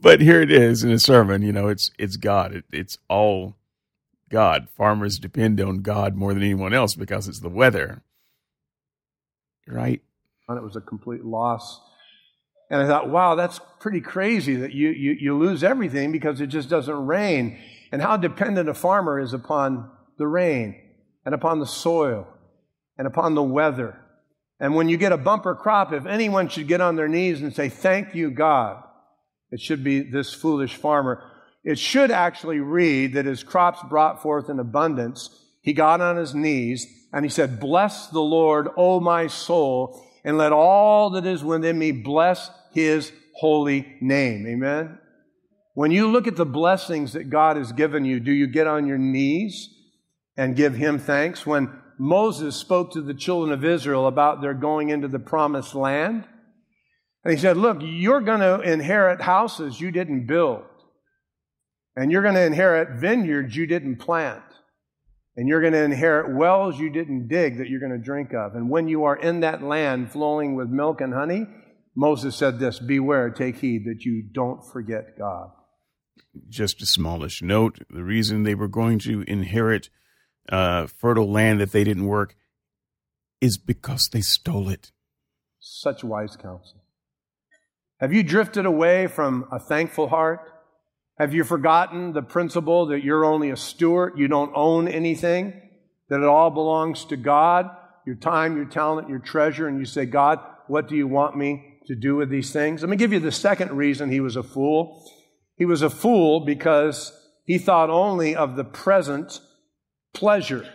Speaker 1: but here it is in a sermon. You know, it's it's God. It, it's all God. Farmers depend on God more than anyone else because it's the weather, right?
Speaker 2: And it was a complete loss. And I thought, wow, that's pretty crazy that you, you, you lose everything because it just doesn't rain and how dependent a farmer is upon the rain and upon the soil and upon the weather. And when you get a bumper crop, if anyone should get on their knees and say, Thank you, God, it should be this foolish farmer. It should actually read that his crops brought forth in abundance. He got on his knees and he said, Bless the Lord, O my soul, and let all that is within me bless his holy name. Amen. When you look at the blessings that God has given you, do you get on your knees and give Him thanks? When Moses spoke to the children of Israel about their going into the promised land, and he said, Look, you're going to inherit houses you didn't build, and you're going to inherit vineyards you didn't plant, and you're going to inherit wells you didn't dig that you're going to drink of. And when you are in that land flowing with milk and honey, Moses said this Beware, take heed that you don't forget God
Speaker 1: just a smallish note. The reason they were going to inherit uh, fertile land that they didn't work is because they stole it.
Speaker 2: Such wise counsel. Have you drifted away from a thankful heart? Have you forgotten the principle that you're only a steward? You don't own anything, that it all belongs to God, your time, your talent, your treasure, and you say, God, what do you want me to do with these things? Let me give you the second reason he was a fool. He was a fool because he thought only of the present pleasure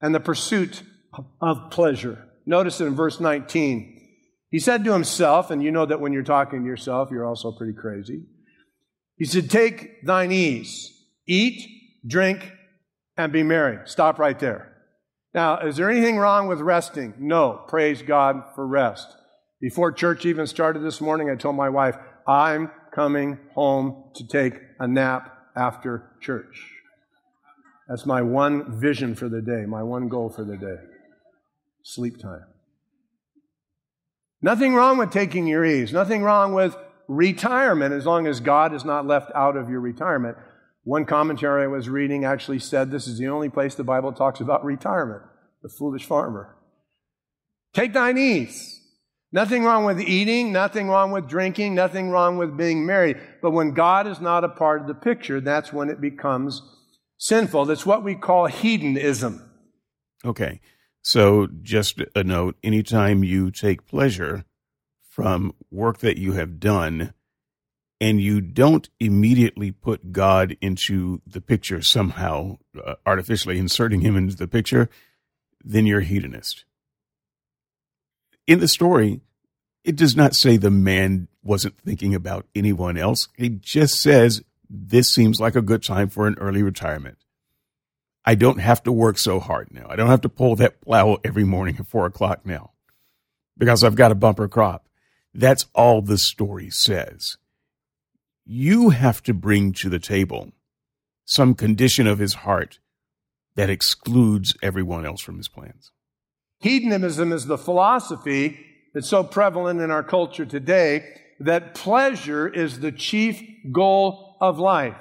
Speaker 2: and the pursuit of pleasure. Notice it in verse 19. He said to himself, and you know that when you're talking to yourself, you're also pretty crazy. He said, Take thine ease, eat, drink, and be merry. Stop right there. Now, is there anything wrong with resting? No. Praise God for rest. Before church even started this morning, I told my wife, I'm coming home to take a nap after church. That's my one vision for the day, my one goal for the day. sleep time. Nothing wrong with taking your ease. Nothing wrong with retirement as long as God is not left out of your retirement. One commentary I was reading actually said this is the only place the Bible talks about retirement the foolish farmer. Take thine ease. Nothing wrong with eating, nothing wrong with drinking, nothing wrong with being married. But when God is not a part of the picture, that's when it becomes sinful. That's what we call hedonism.
Speaker 1: Okay. So, just a note anytime you take pleasure from work that you have done and you don't immediately put God into the picture somehow, uh, artificially inserting him into the picture, then you're a hedonist. In the story, it does not say the man wasn't thinking about anyone else. It just says this seems like a good time for an early retirement. I don't have to work so hard now. I don't have to pull that plow every morning at four o'clock now because I've got a bumper crop. That's all the story says. You have to bring to the table some condition of his heart that excludes everyone else from his plans.
Speaker 2: Hedonism is the philosophy that's so prevalent in our culture today that pleasure is the chief goal of life.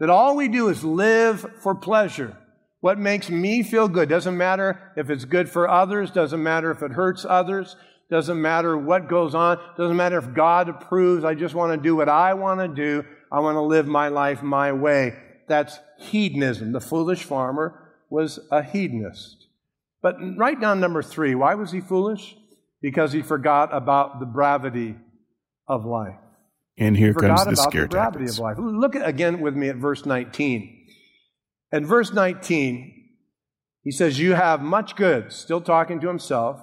Speaker 2: That all we do is live for pleasure. What makes me feel good doesn't matter if it's good for others, doesn't matter if it hurts others, doesn't matter what goes on. Doesn't matter if God approves. I just want to do what I want to do. I want to live my life my way. That's hedonism. The foolish farmer was a hedonist. But write down number three. Why was he foolish? Because he forgot about the brevity of life.
Speaker 1: And here comes the scare
Speaker 2: the brevity
Speaker 1: tactics.
Speaker 2: of life. Look at, again with me at verse 19. At verse 19, he says, You have much goods, still talking to himself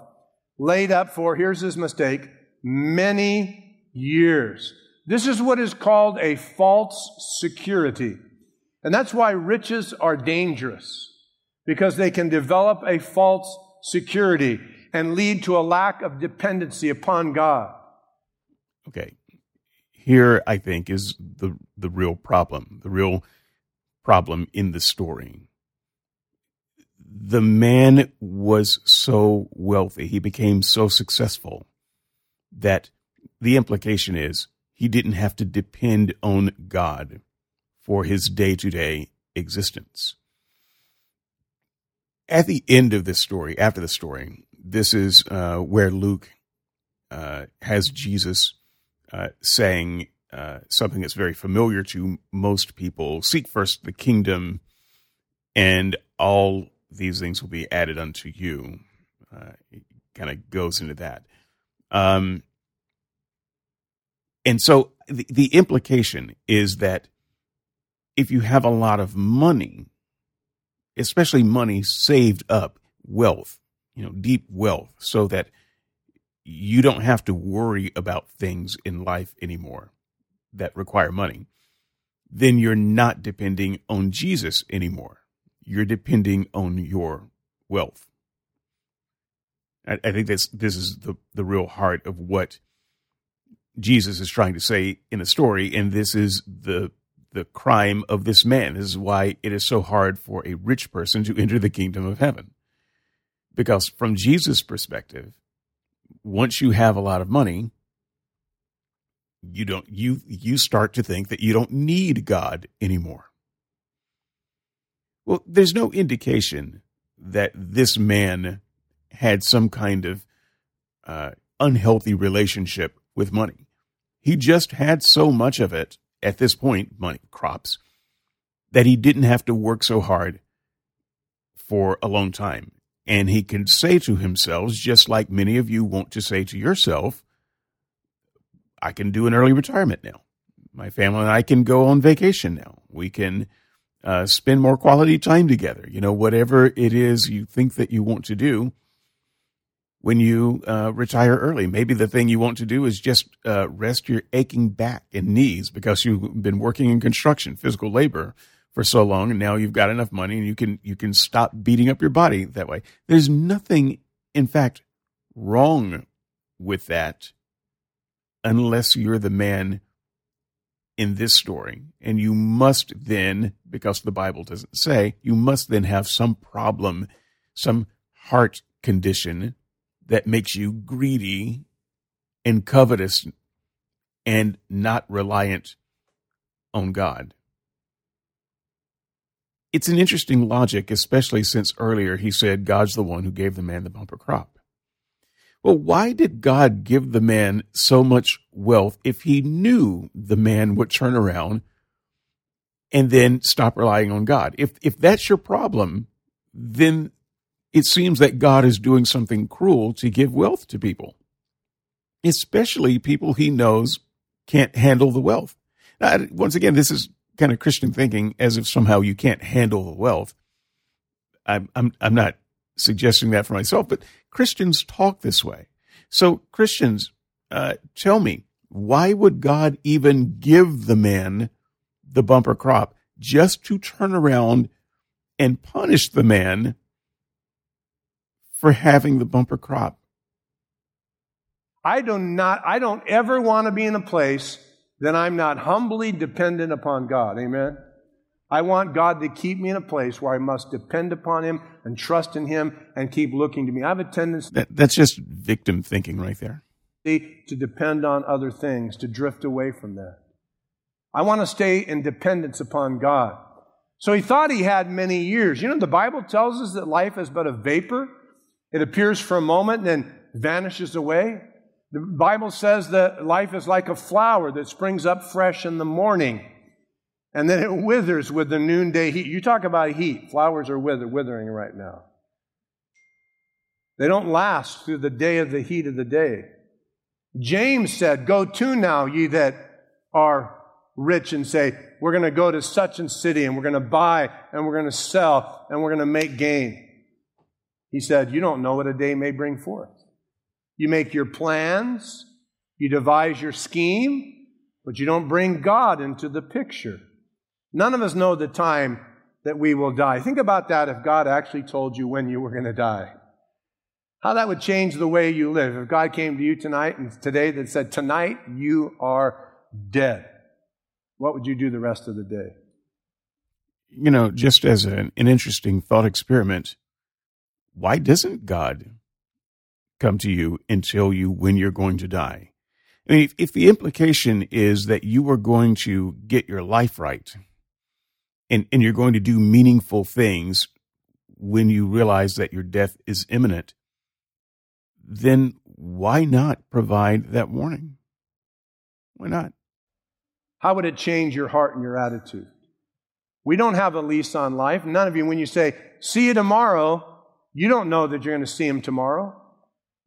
Speaker 2: laid up for, here's his mistake, many years. This is what is called a false security. And that's why riches are dangerous, because they can develop a false security and lead to a lack of dependency upon God.
Speaker 1: Okay. Here, I think, is the, the real problem, the real problem in the story the man was so wealthy, he became so successful that the implication is he didn't have to depend on God for his day to day existence. At the end of this story, after the story, this is uh, where Luke uh, has Jesus uh, saying uh, something that's very familiar to most people seek first the kingdom, and all these things will be added unto you. Uh, it kind of goes into that. Um, and so the, the implication is that if you have a lot of money, especially money saved up, wealth, you know, deep wealth, so that you don't have to worry about things in life anymore that require money, then you're not depending on Jesus anymore you're depending on your wealth. I, I think this this is the, the real heart of what Jesus is trying to say in the story, and this is the the crime of this man. This is why it is so hard for a rich person to enter the kingdom of heaven. Because from Jesus' perspective, once you have a lot of money, you don't you you start to think that you don't need God anymore. Well, there's no indication that this man had some kind of uh, unhealthy relationship with money. He just had so much of it at this point, money, crops, that he didn't have to work so hard for a long time. And he can say to himself, just like many of you want to say to yourself, I can do an early retirement now. My family and I can go on vacation now. We can uh, spend more quality time together. You know, whatever it is you think that you want to do when you uh, retire early. Maybe the thing you want to do is just uh, rest your aching back and knees because you've been working in construction, physical labor for so long, and now you've got enough money and you can you can stop beating up your body that way. There's nothing, in fact, wrong with that, unless you're the man in this story. And you must then, because the Bible doesn't say, you must then have some problem, some heart condition that makes you greedy and covetous and not reliant on God. It's an interesting logic, especially since earlier he said God's the one who gave the man the bumper crop. Well, why did God give the man so much wealth if he knew the man would turn around and then stop relying on God? If, if that's your problem, then it seems that God is doing something cruel to give wealth to people, especially people he knows can't handle the wealth. Now, once again, this is kind of Christian thinking as if somehow you can't handle the wealth. I'm, I'm, I'm not suggesting that for myself, but Christians talk this way. So, Christians, uh, tell me, why would God even give the man the bumper crop just to turn around and punish the man for having the bumper crop?
Speaker 2: I do not, I don't ever want to be in a place that I'm not humbly dependent upon God. Amen. I want God to keep me in a place where I must depend upon Him and trust in Him and keep looking to me. I have a tendency.
Speaker 1: That, that's just victim thinking right there.
Speaker 2: To depend on other things, to drift away from that. I want to stay in dependence upon God. So he thought he had many years. You know, the Bible tells us that life is but a vapor. It appears for a moment and then vanishes away. The Bible says that life is like a flower that springs up fresh in the morning and then it withers with the noonday heat. You talk about heat, flowers are wither, withering right now. They don't last through the day of the heat of the day. James said, Go to now, ye that are rich, and say, We're going to go to such and city, and we're going to buy, and we're going to sell, and we're going to make gain. He said, You don't know what a day may bring forth. You make your plans, you devise your scheme, but you don't bring God into the picture. None of us know the time that we will die. Think about that if God actually told you when you were going to die. How that would change the way you live. If God came to you tonight and today that said, Tonight you are dead, what would you do the rest of the day?
Speaker 1: You know, just as an, an interesting thought experiment, why doesn't God come to you and tell you when you're going to die. I mean, if, if the implication is that you are going to get your life right and, and you're going to do meaningful things when you realize that your death is imminent, then why not provide that warning? Why not?
Speaker 2: How would it change your heart and your attitude? We don't have a lease on life. None of you, when you say, see you tomorrow, you don't know that you're going to see him tomorrow.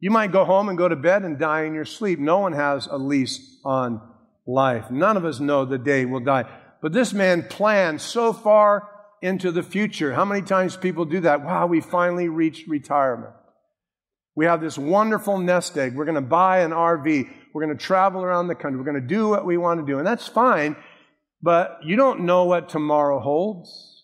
Speaker 2: You might go home and go to bed and die in your sleep. No one has a lease on life. None of us know the day we'll die. But this man planned so far into the future. How many times people do that? Wow, we finally reached retirement. We have this wonderful nest egg. We're going to buy an RV. We're going to travel around the country. We're going to do what we want to do. And that's fine, but you don't know what tomorrow holds.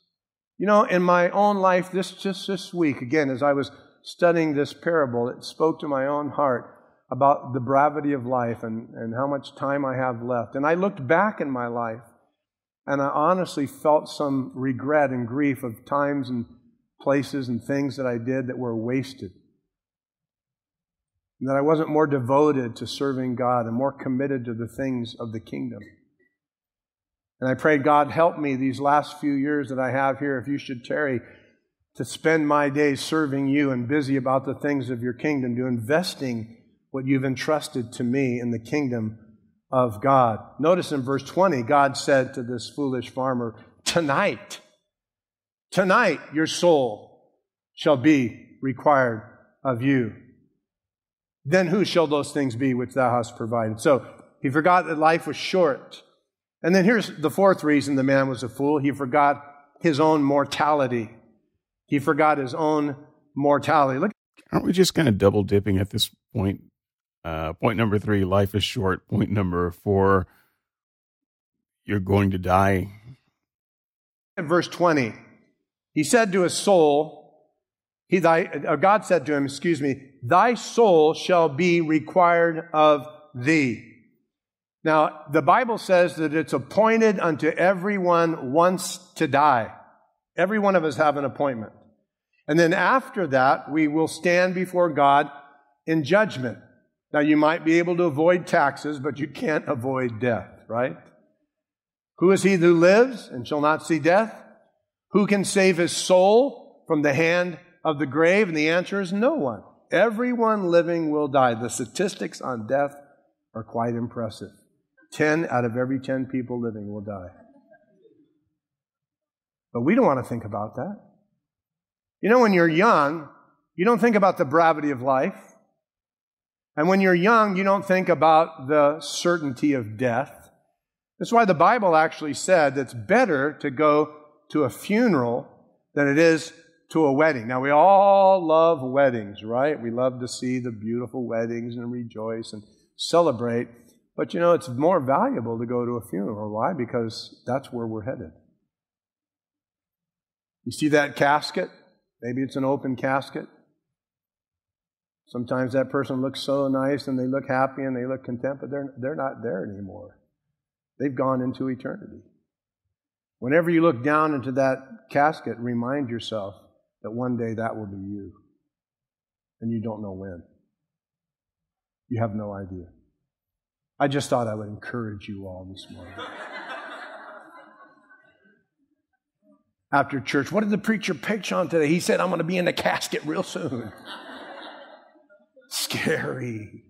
Speaker 2: You know, in my own life, this just this week, again, as I was studying this parable, it spoke to my own heart about the brevity of life and, and how much time I have left. And I looked back in my life and I honestly felt some regret and grief of times and places and things that I did that were wasted. And that I wasn't more devoted to serving God and more committed to the things of the kingdom. And I prayed, God, help me these last few years that I have here, if you should tarry, to spend my days serving you and busy about the things of your kingdom, to investing what you've entrusted to me in the kingdom of God. Notice in verse 20, God said to this foolish farmer, Tonight, tonight your soul shall be required of you. Then who shall those things be which thou hast provided? So he forgot that life was short. And then here's the fourth reason the man was a fool. He forgot his own mortality. He forgot his own mortality. Look.
Speaker 1: Aren't we just kind of double dipping at this point? Uh, point number three, life is short. Point number four, you're going to die.
Speaker 2: In verse 20, he said to his soul, he, thy, uh, God said to him, excuse me, thy soul shall be required of thee. Now, the Bible says that it's appointed unto everyone once to die. Every one of us have an appointment. And then after that, we will stand before God in judgment. Now, you might be able to avoid taxes, but you can't avoid death, right? Who is he who lives and shall not see death? Who can save his soul from the hand of the grave? And the answer is no one. Everyone living will die. The statistics on death are quite impressive. 10 out of every 10 people living will die. But we don't want to think about that. You know, when you're young, you don't think about the brevity of life. And when you're young, you don't think about the certainty of death. That's why the Bible actually said it's better to go to a funeral than it is to a wedding. Now, we all love weddings, right? We love to see the beautiful weddings and rejoice and celebrate. But you know, it's more valuable to go to a funeral. Why? Because that's where we're headed. You see that casket? Maybe it's an open casket. Sometimes that person looks so nice and they look happy and they look content, but they're, they're not there anymore. They've gone into eternity. Whenever you look down into that casket, remind yourself that one day that will be you. And you don't know when. You have no idea. I just thought I would encourage you all this morning. After church, what did the preacher pitch on today? He said, I'm going to be in the casket real soon. Scary.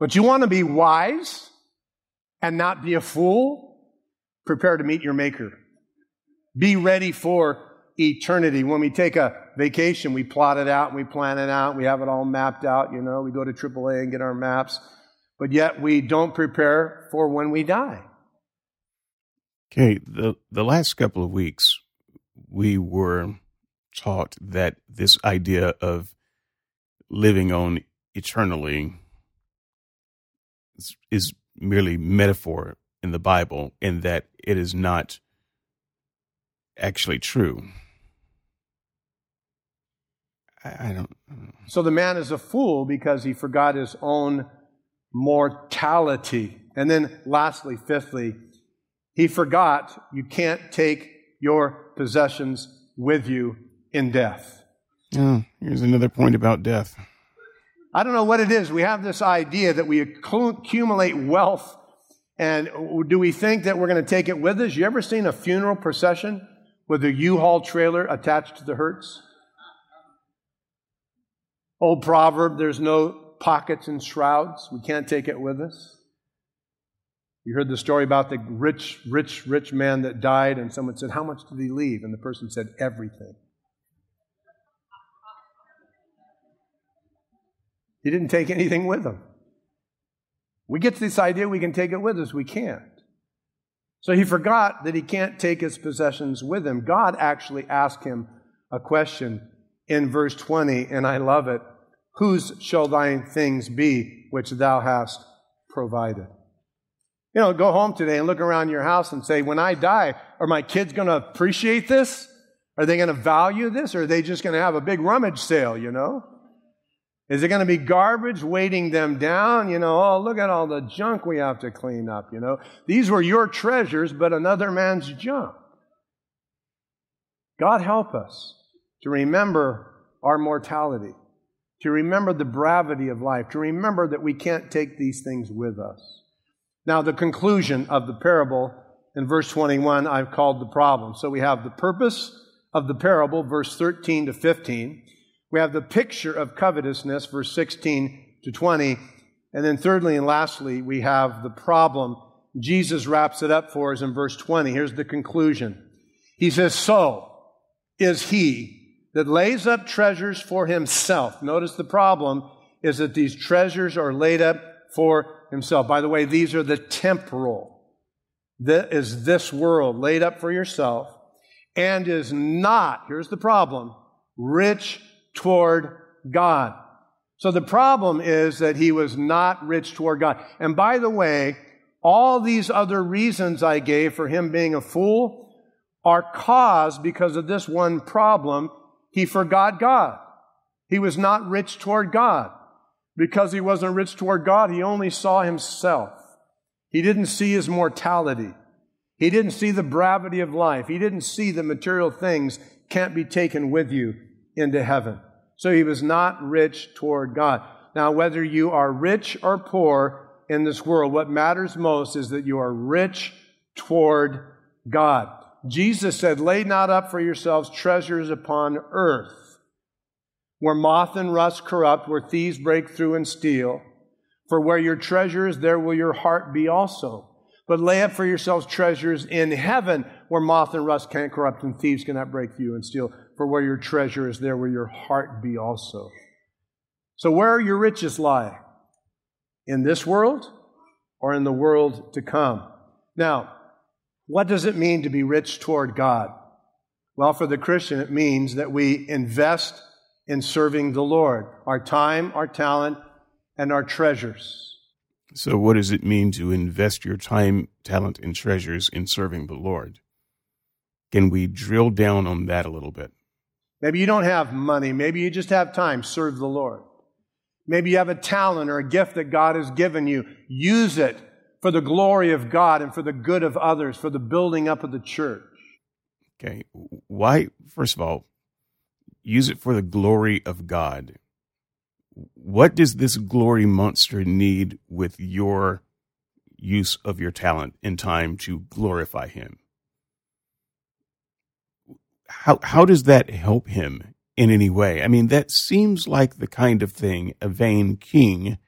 Speaker 2: But you want to be wise and not be a fool? Prepare to meet your Maker. Be ready for eternity. When we take a vacation, we plot it out, we plan it out, we have it all mapped out, you know, we go to AAA and get our maps, but yet we don't prepare for when we die.
Speaker 1: Okay, the, the last couple of weeks, we were taught that this idea of living on eternally is, is merely metaphor in the Bible and that it is not actually true. I, I, don't, I don't.
Speaker 2: So the man is a fool because he forgot his own mortality. And then, lastly, fifthly, he forgot you can't take your possessions with you in death.
Speaker 1: Oh, here's another point about death.
Speaker 2: I don't know what it is. We have this idea that we accumulate wealth, and do we think that we're going to take it with us? You ever seen a funeral procession with a U-Haul trailer attached to the hearse? Old proverb, there's no pockets and shrouds. We can't take it with us. You heard the story about the rich, rich, rich man that died, and someone said, How much did he leave? And the person said, Everything. He didn't take anything with him. We get this idea we can take it with us. We can't. So he forgot that he can't take his possessions with him. God actually asked him a question in verse 20, and I love it. Whose shall thine things be which thou hast provided? You know, go home today and look around your house and say, when I die, are my kids going to appreciate this? Are they going to value this? Or are they just going to have a big rummage sale, you know? Is it going to be garbage weighting them down? You know, oh, look at all the junk we have to clean up, you know? These were your treasures, but another man's junk. God help us to remember our mortality, to remember the brevity of life, to remember that we can't take these things with us. Now, the conclusion of the parable in verse 21, I've called the problem. So we have the purpose of the parable, verse 13 to 15. We have the picture of covetousness, verse 16 to 20. And then, thirdly and lastly, we have the problem. Jesus wraps it up for us in verse 20. Here's the conclusion. He says, So is he that lays up treasures for himself. Notice the problem is that these treasures are laid up for himself. By the way, these are the temporal. That is this world laid up for yourself and is not, here's the problem, rich toward God. So the problem is that he was not rich toward God. And by the way, all these other reasons I gave for him being a fool are caused because of this one problem. He forgot God. He was not rich toward God. Because he wasn't rich toward God, he only saw himself. He didn't see his mortality. He didn't see the brevity of life. He didn't see the material things can't be taken with you into heaven. So he was not rich toward God. Now, whether you are rich or poor in this world, what matters most is that you are rich toward God. Jesus said, Lay not up for yourselves treasures upon earth, where moth and rust corrupt, where thieves break through and steal. For where your treasure is, there will your heart be also. But lay up for yourselves treasures in heaven, where moth and rust can't corrupt and thieves cannot break through and steal. For where your treasure is, there will your heart be also. So, where your riches lie? In this world or in the world to come? Now, what does it mean to be rich toward God? Well, for the Christian, it means that we invest in serving the Lord our time, our talent, and our treasures.
Speaker 1: So, what does it mean to invest your time, talent, and treasures in serving the Lord? Can we drill down on that a little bit?
Speaker 2: Maybe you don't have money. Maybe you just have time. Serve the Lord. Maybe you have a talent or a gift that God has given you. Use it for the glory of God and for the good of others, for the building up of the church.
Speaker 1: Okay. Why, first of all, use it for the glory of God. What does this glory monster need with your use of your talent and time to glorify him? How, how does that help him in any way. I mean, that seems like the kind of thing a vain king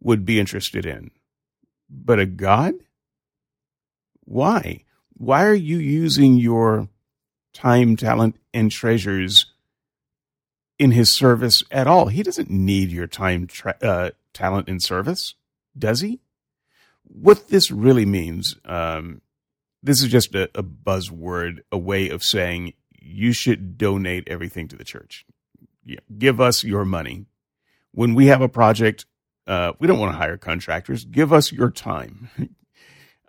Speaker 1: would be interested in. But a god? Why? Why are you using your time, talent, and treasures in his service at all? He doesn't need your time, tra- uh, talent, and service, does he? What this really means, um, this is just a, a buzzword, a way of saying you should donate everything to the church. Yeah, give us your money. When we have a project, uh, we don't want to hire contractors. Give us your time.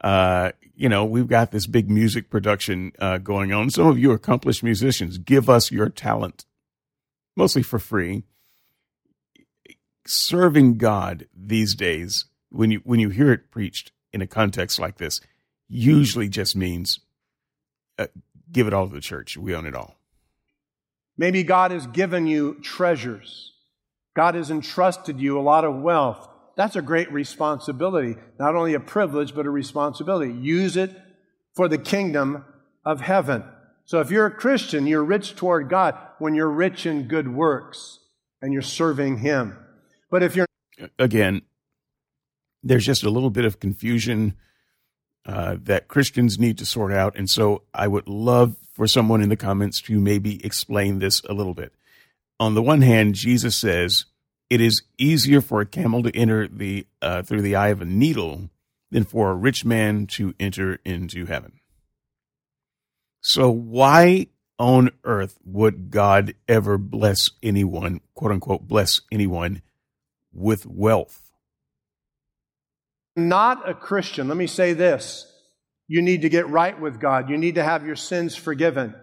Speaker 1: uh, you know, we've got this big music production uh, going on. Some of you accomplished musicians, give us your talent, mostly for free. Serving God these days, when you when you hear it preached in a context like this, usually just means uh, give it all to the church. We own it all.
Speaker 2: Maybe God has given you treasures. God has entrusted you a lot of wealth. That's a great responsibility. Not only a privilege, but a responsibility. Use it for the kingdom of heaven. So if you're a Christian, you're rich toward God when you're rich in good works and you're serving Him. But if you're.
Speaker 1: Again, there's just a little bit of confusion uh, that Christians need to sort out. And so I would love for someone in the comments to maybe explain this a little bit. On the one hand, Jesus says it is easier for a camel to enter the uh, through the eye of a needle than for a rich man to enter into heaven. So why on earth would God ever bless anyone, quote unquote, bless anyone with wealth?
Speaker 2: not a Christian, let me say this. You need to get right with God. You need to have your sins forgiven.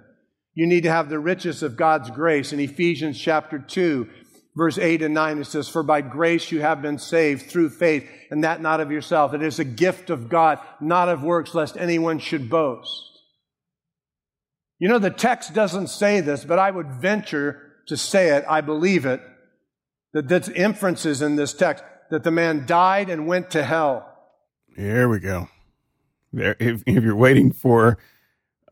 Speaker 2: You need to have the riches of God's grace. In Ephesians chapter 2, verse 8 and 9, it says, For by grace you have been saved through faith, and that not of yourself. It is a gift of God, not of works, lest anyone should boast. You know, the text doesn't say this, but I would venture to say it. I believe it. That there's inferences in this text that the man died and went to hell.
Speaker 1: There we go. There, if, if you're waiting for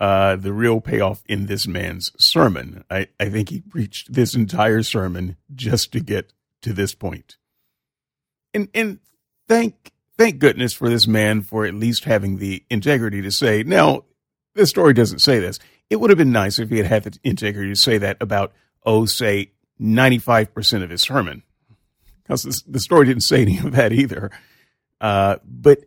Speaker 1: uh, the real payoff in this man's sermon, I, I think he preached this entire sermon just to get to this point. And and thank thank goodness for this man for at least having the integrity to say, now, the story doesn't say this. It would have been nice if he had had the integrity to say that about, oh, say, 95% of his sermon because the story didn't say any of that either. Uh, but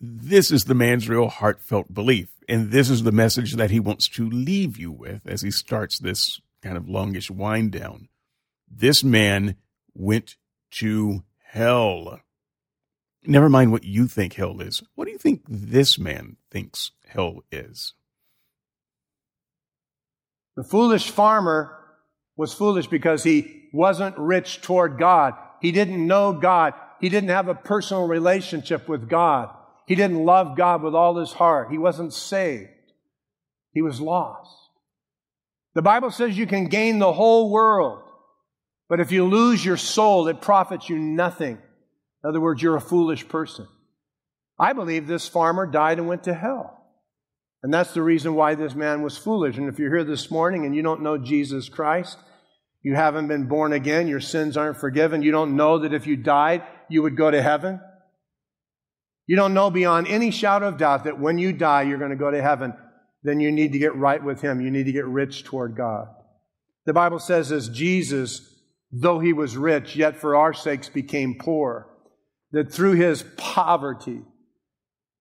Speaker 1: this is the man's real heartfelt belief. And this is the message that he wants to leave you with as he starts this kind of longish wind down. This man went to hell. Never mind what you think hell is. What do you think this man thinks hell is?
Speaker 2: The foolish farmer was foolish because he wasn't rich toward God. He didn't know God. He didn't have a personal relationship with God. He didn't love God with all his heart. He wasn't saved. He was lost. The Bible says you can gain the whole world, but if you lose your soul, it profits you nothing. In other words, you're a foolish person. I believe this farmer died and went to hell. And that's the reason why this man was foolish. And if you're here this morning and you don't know Jesus Christ, you haven't been born again, your sins aren't forgiven, you don't know that if you died, you would go to heaven. You don't know beyond any shadow of doubt that when you die, you're going to go to heaven. Then you need to get right with Him. You need to get rich toward God. The Bible says, as Jesus, though He was rich, yet for our sakes became poor, that through His poverty,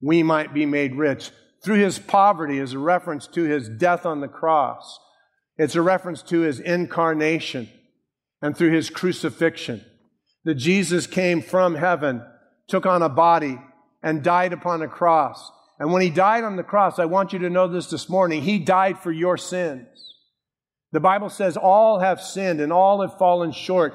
Speaker 2: we might be made rich. Through his poverty is a reference to his death on the cross. It's a reference to his incarnation and through his crucifixion. That Jesus came from heaven, took on a body, and died upon a cross. And when he died on the cross, I want you to know this this morning, he died for your sins. The Bible says all have sinned and all have fallen short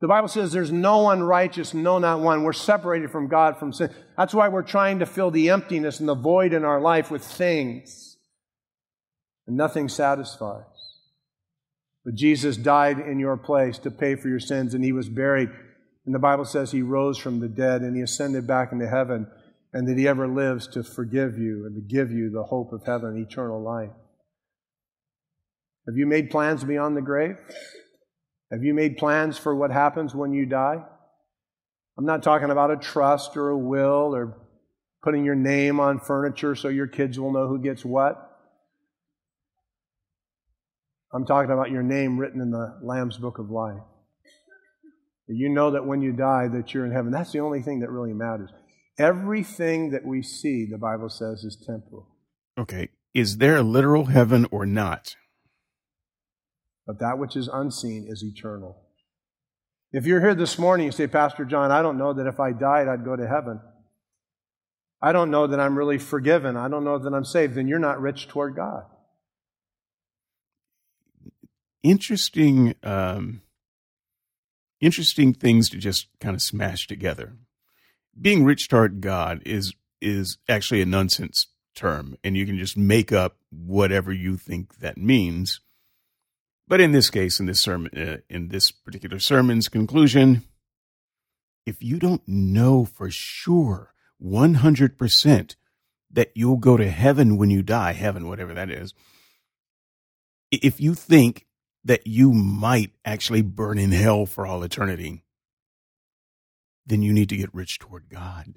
Speaker 2: the Bible says there's no one righteous, no, not one. We're separated from God from sin. That's why we're trying to fill the emptiness and the void in our life with things. And nothing satisfies. But Jesus died in your place to pay for your sins, and he was buried. And the Bible says he rose from the dead and he ascended back into heaven, and that he ever lives to forgive you and to give you the hope of heaven, eternal life. Have you made plans beyond the grave? Have you made plans for what happens when you die? I'm not talking about a trust or a will or putting your name on furniture so your kids will know who gets what. I'm talking about your name written in the Lamb's Book of Life. You know that when you die that you're in heaven. That's the only thing that really matters. Everything that we see, the Bible says, is temporal.
Speaker 1: Okay. Is there a literal heaven or not?
Speaker 2: but that which is unseen is eternal. If you're here this morning, you say, Pastor John, I don't know that if I died, I'd go to heaven. I don't know that I'm really forgiven. I don't know that I'm saved. Then you're not rich toward God.
Speaker 1: Interesting, um, interesting things to just kind of smash together. Being rich toward God is is actually a nonsense term, and you can just make up whatever you think that means. But in this case, in this sermon, uh, in this particular sermon's conclusion, if you don't know for sure, 100%, that you'll go to heaven when you die, heaven, whatever that is, if you think that you might actually burn in hell for all eternity, then you need to get rich toward God.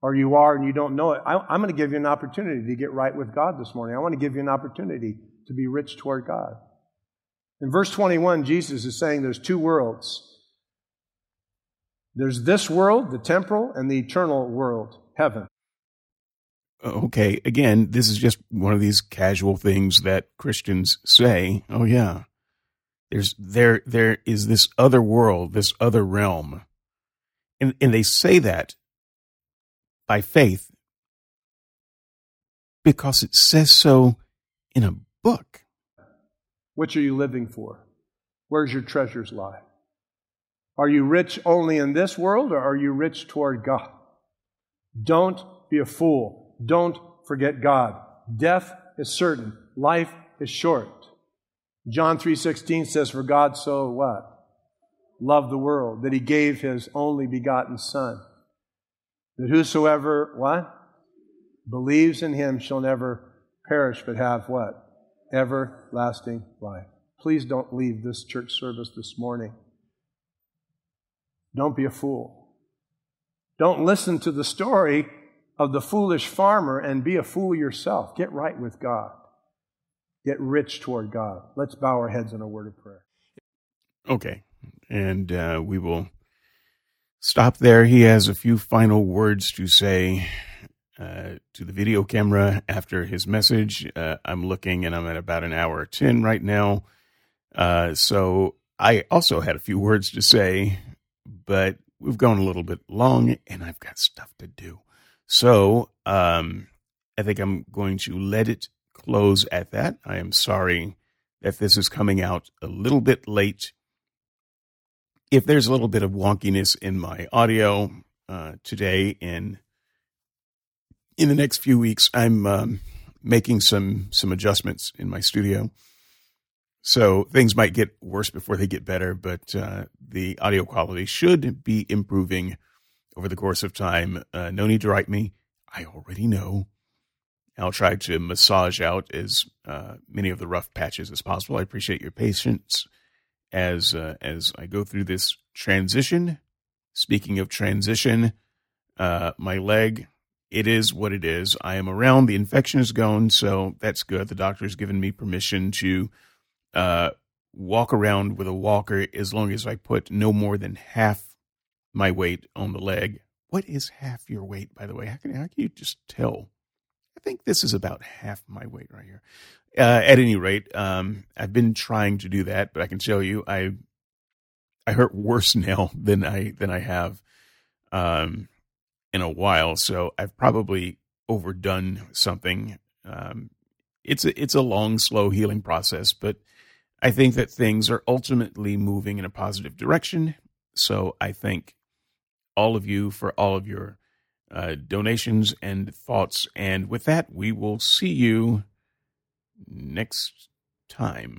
Speaker 2: Or you are and you don't know it. I, am going to give you an opportunity to get right with God this morning. I want to give you an opportunity to be rich toward God. In verse 21, Jesus is saying there's two worlds there's this world, the temporal, and the eternal world, heaven.
Speaker 1: Uh, okay, again, this is just one of these casual things that Christians say. Oh yeah. There's there there is this other world, this other realm. And and they say that by faith because it says so in a book.
Speaker 2: Which are you living for? Where's your treasures lie? Are you rich only in this world or are you rich toward God? Don't be a fool. Don't forget God. Death is certain. Life is short. John 3:16 says for God so what? Loved the world that he gave his only begotten son. That whosoever what? believes in him shall never perish but have what? everlasting life. Please don't leave this church service this morning. Don't be a fool. Don't listen to the story of the foolish farmer and be a fool yourself. Get right with God. Get rich toward God. Let's bow our heads in a word of prayer.
Speaker 1: Okay. And uh, we will stop there. He has a few final words to say uh, to the video camera after his message. Uh, I'm looking and I'm at about an hour 10 right now. Uh, so I also had a few words to say, but we've gone a little bit long and I've got stuff to do. So um, I think I'm going to let it close at that. I am sorry that this is coming out a little bit late. If there's a little bit of wonkiness in my audio uh, today in in the next few weeks, I'm um, making some some adjustments in my studio, So things might get worse before they get better, but uh, the audio quality should be improving over the course of time. Uh, no need to write me. I already know. I'll try to massage out as uh, many of the rough patches as possible. I appreciate your patience as uh, as I go through this transition. Speaking of transition, uh, my leg, it is what it is. I am around. The infection is gone, so that's good. The doctor's given me permission to uh, walk around with a walker as long as I put no more than half my weight on the leg. What is half your weight, by the way? How can, how can you just tell? I think this is about half my weight right here. Uh, at any rate, um, I've been trying to do that, but I can tell you, I I hurt worse now than I than I have um, in a while. So I've probably overdone something. Um, it's a, it's a long, slow healing process, but I think that things are ultimately moving in a positive direction. So I thank all of you for all of your uh, donations and thoughts. And with that, we will see you next time.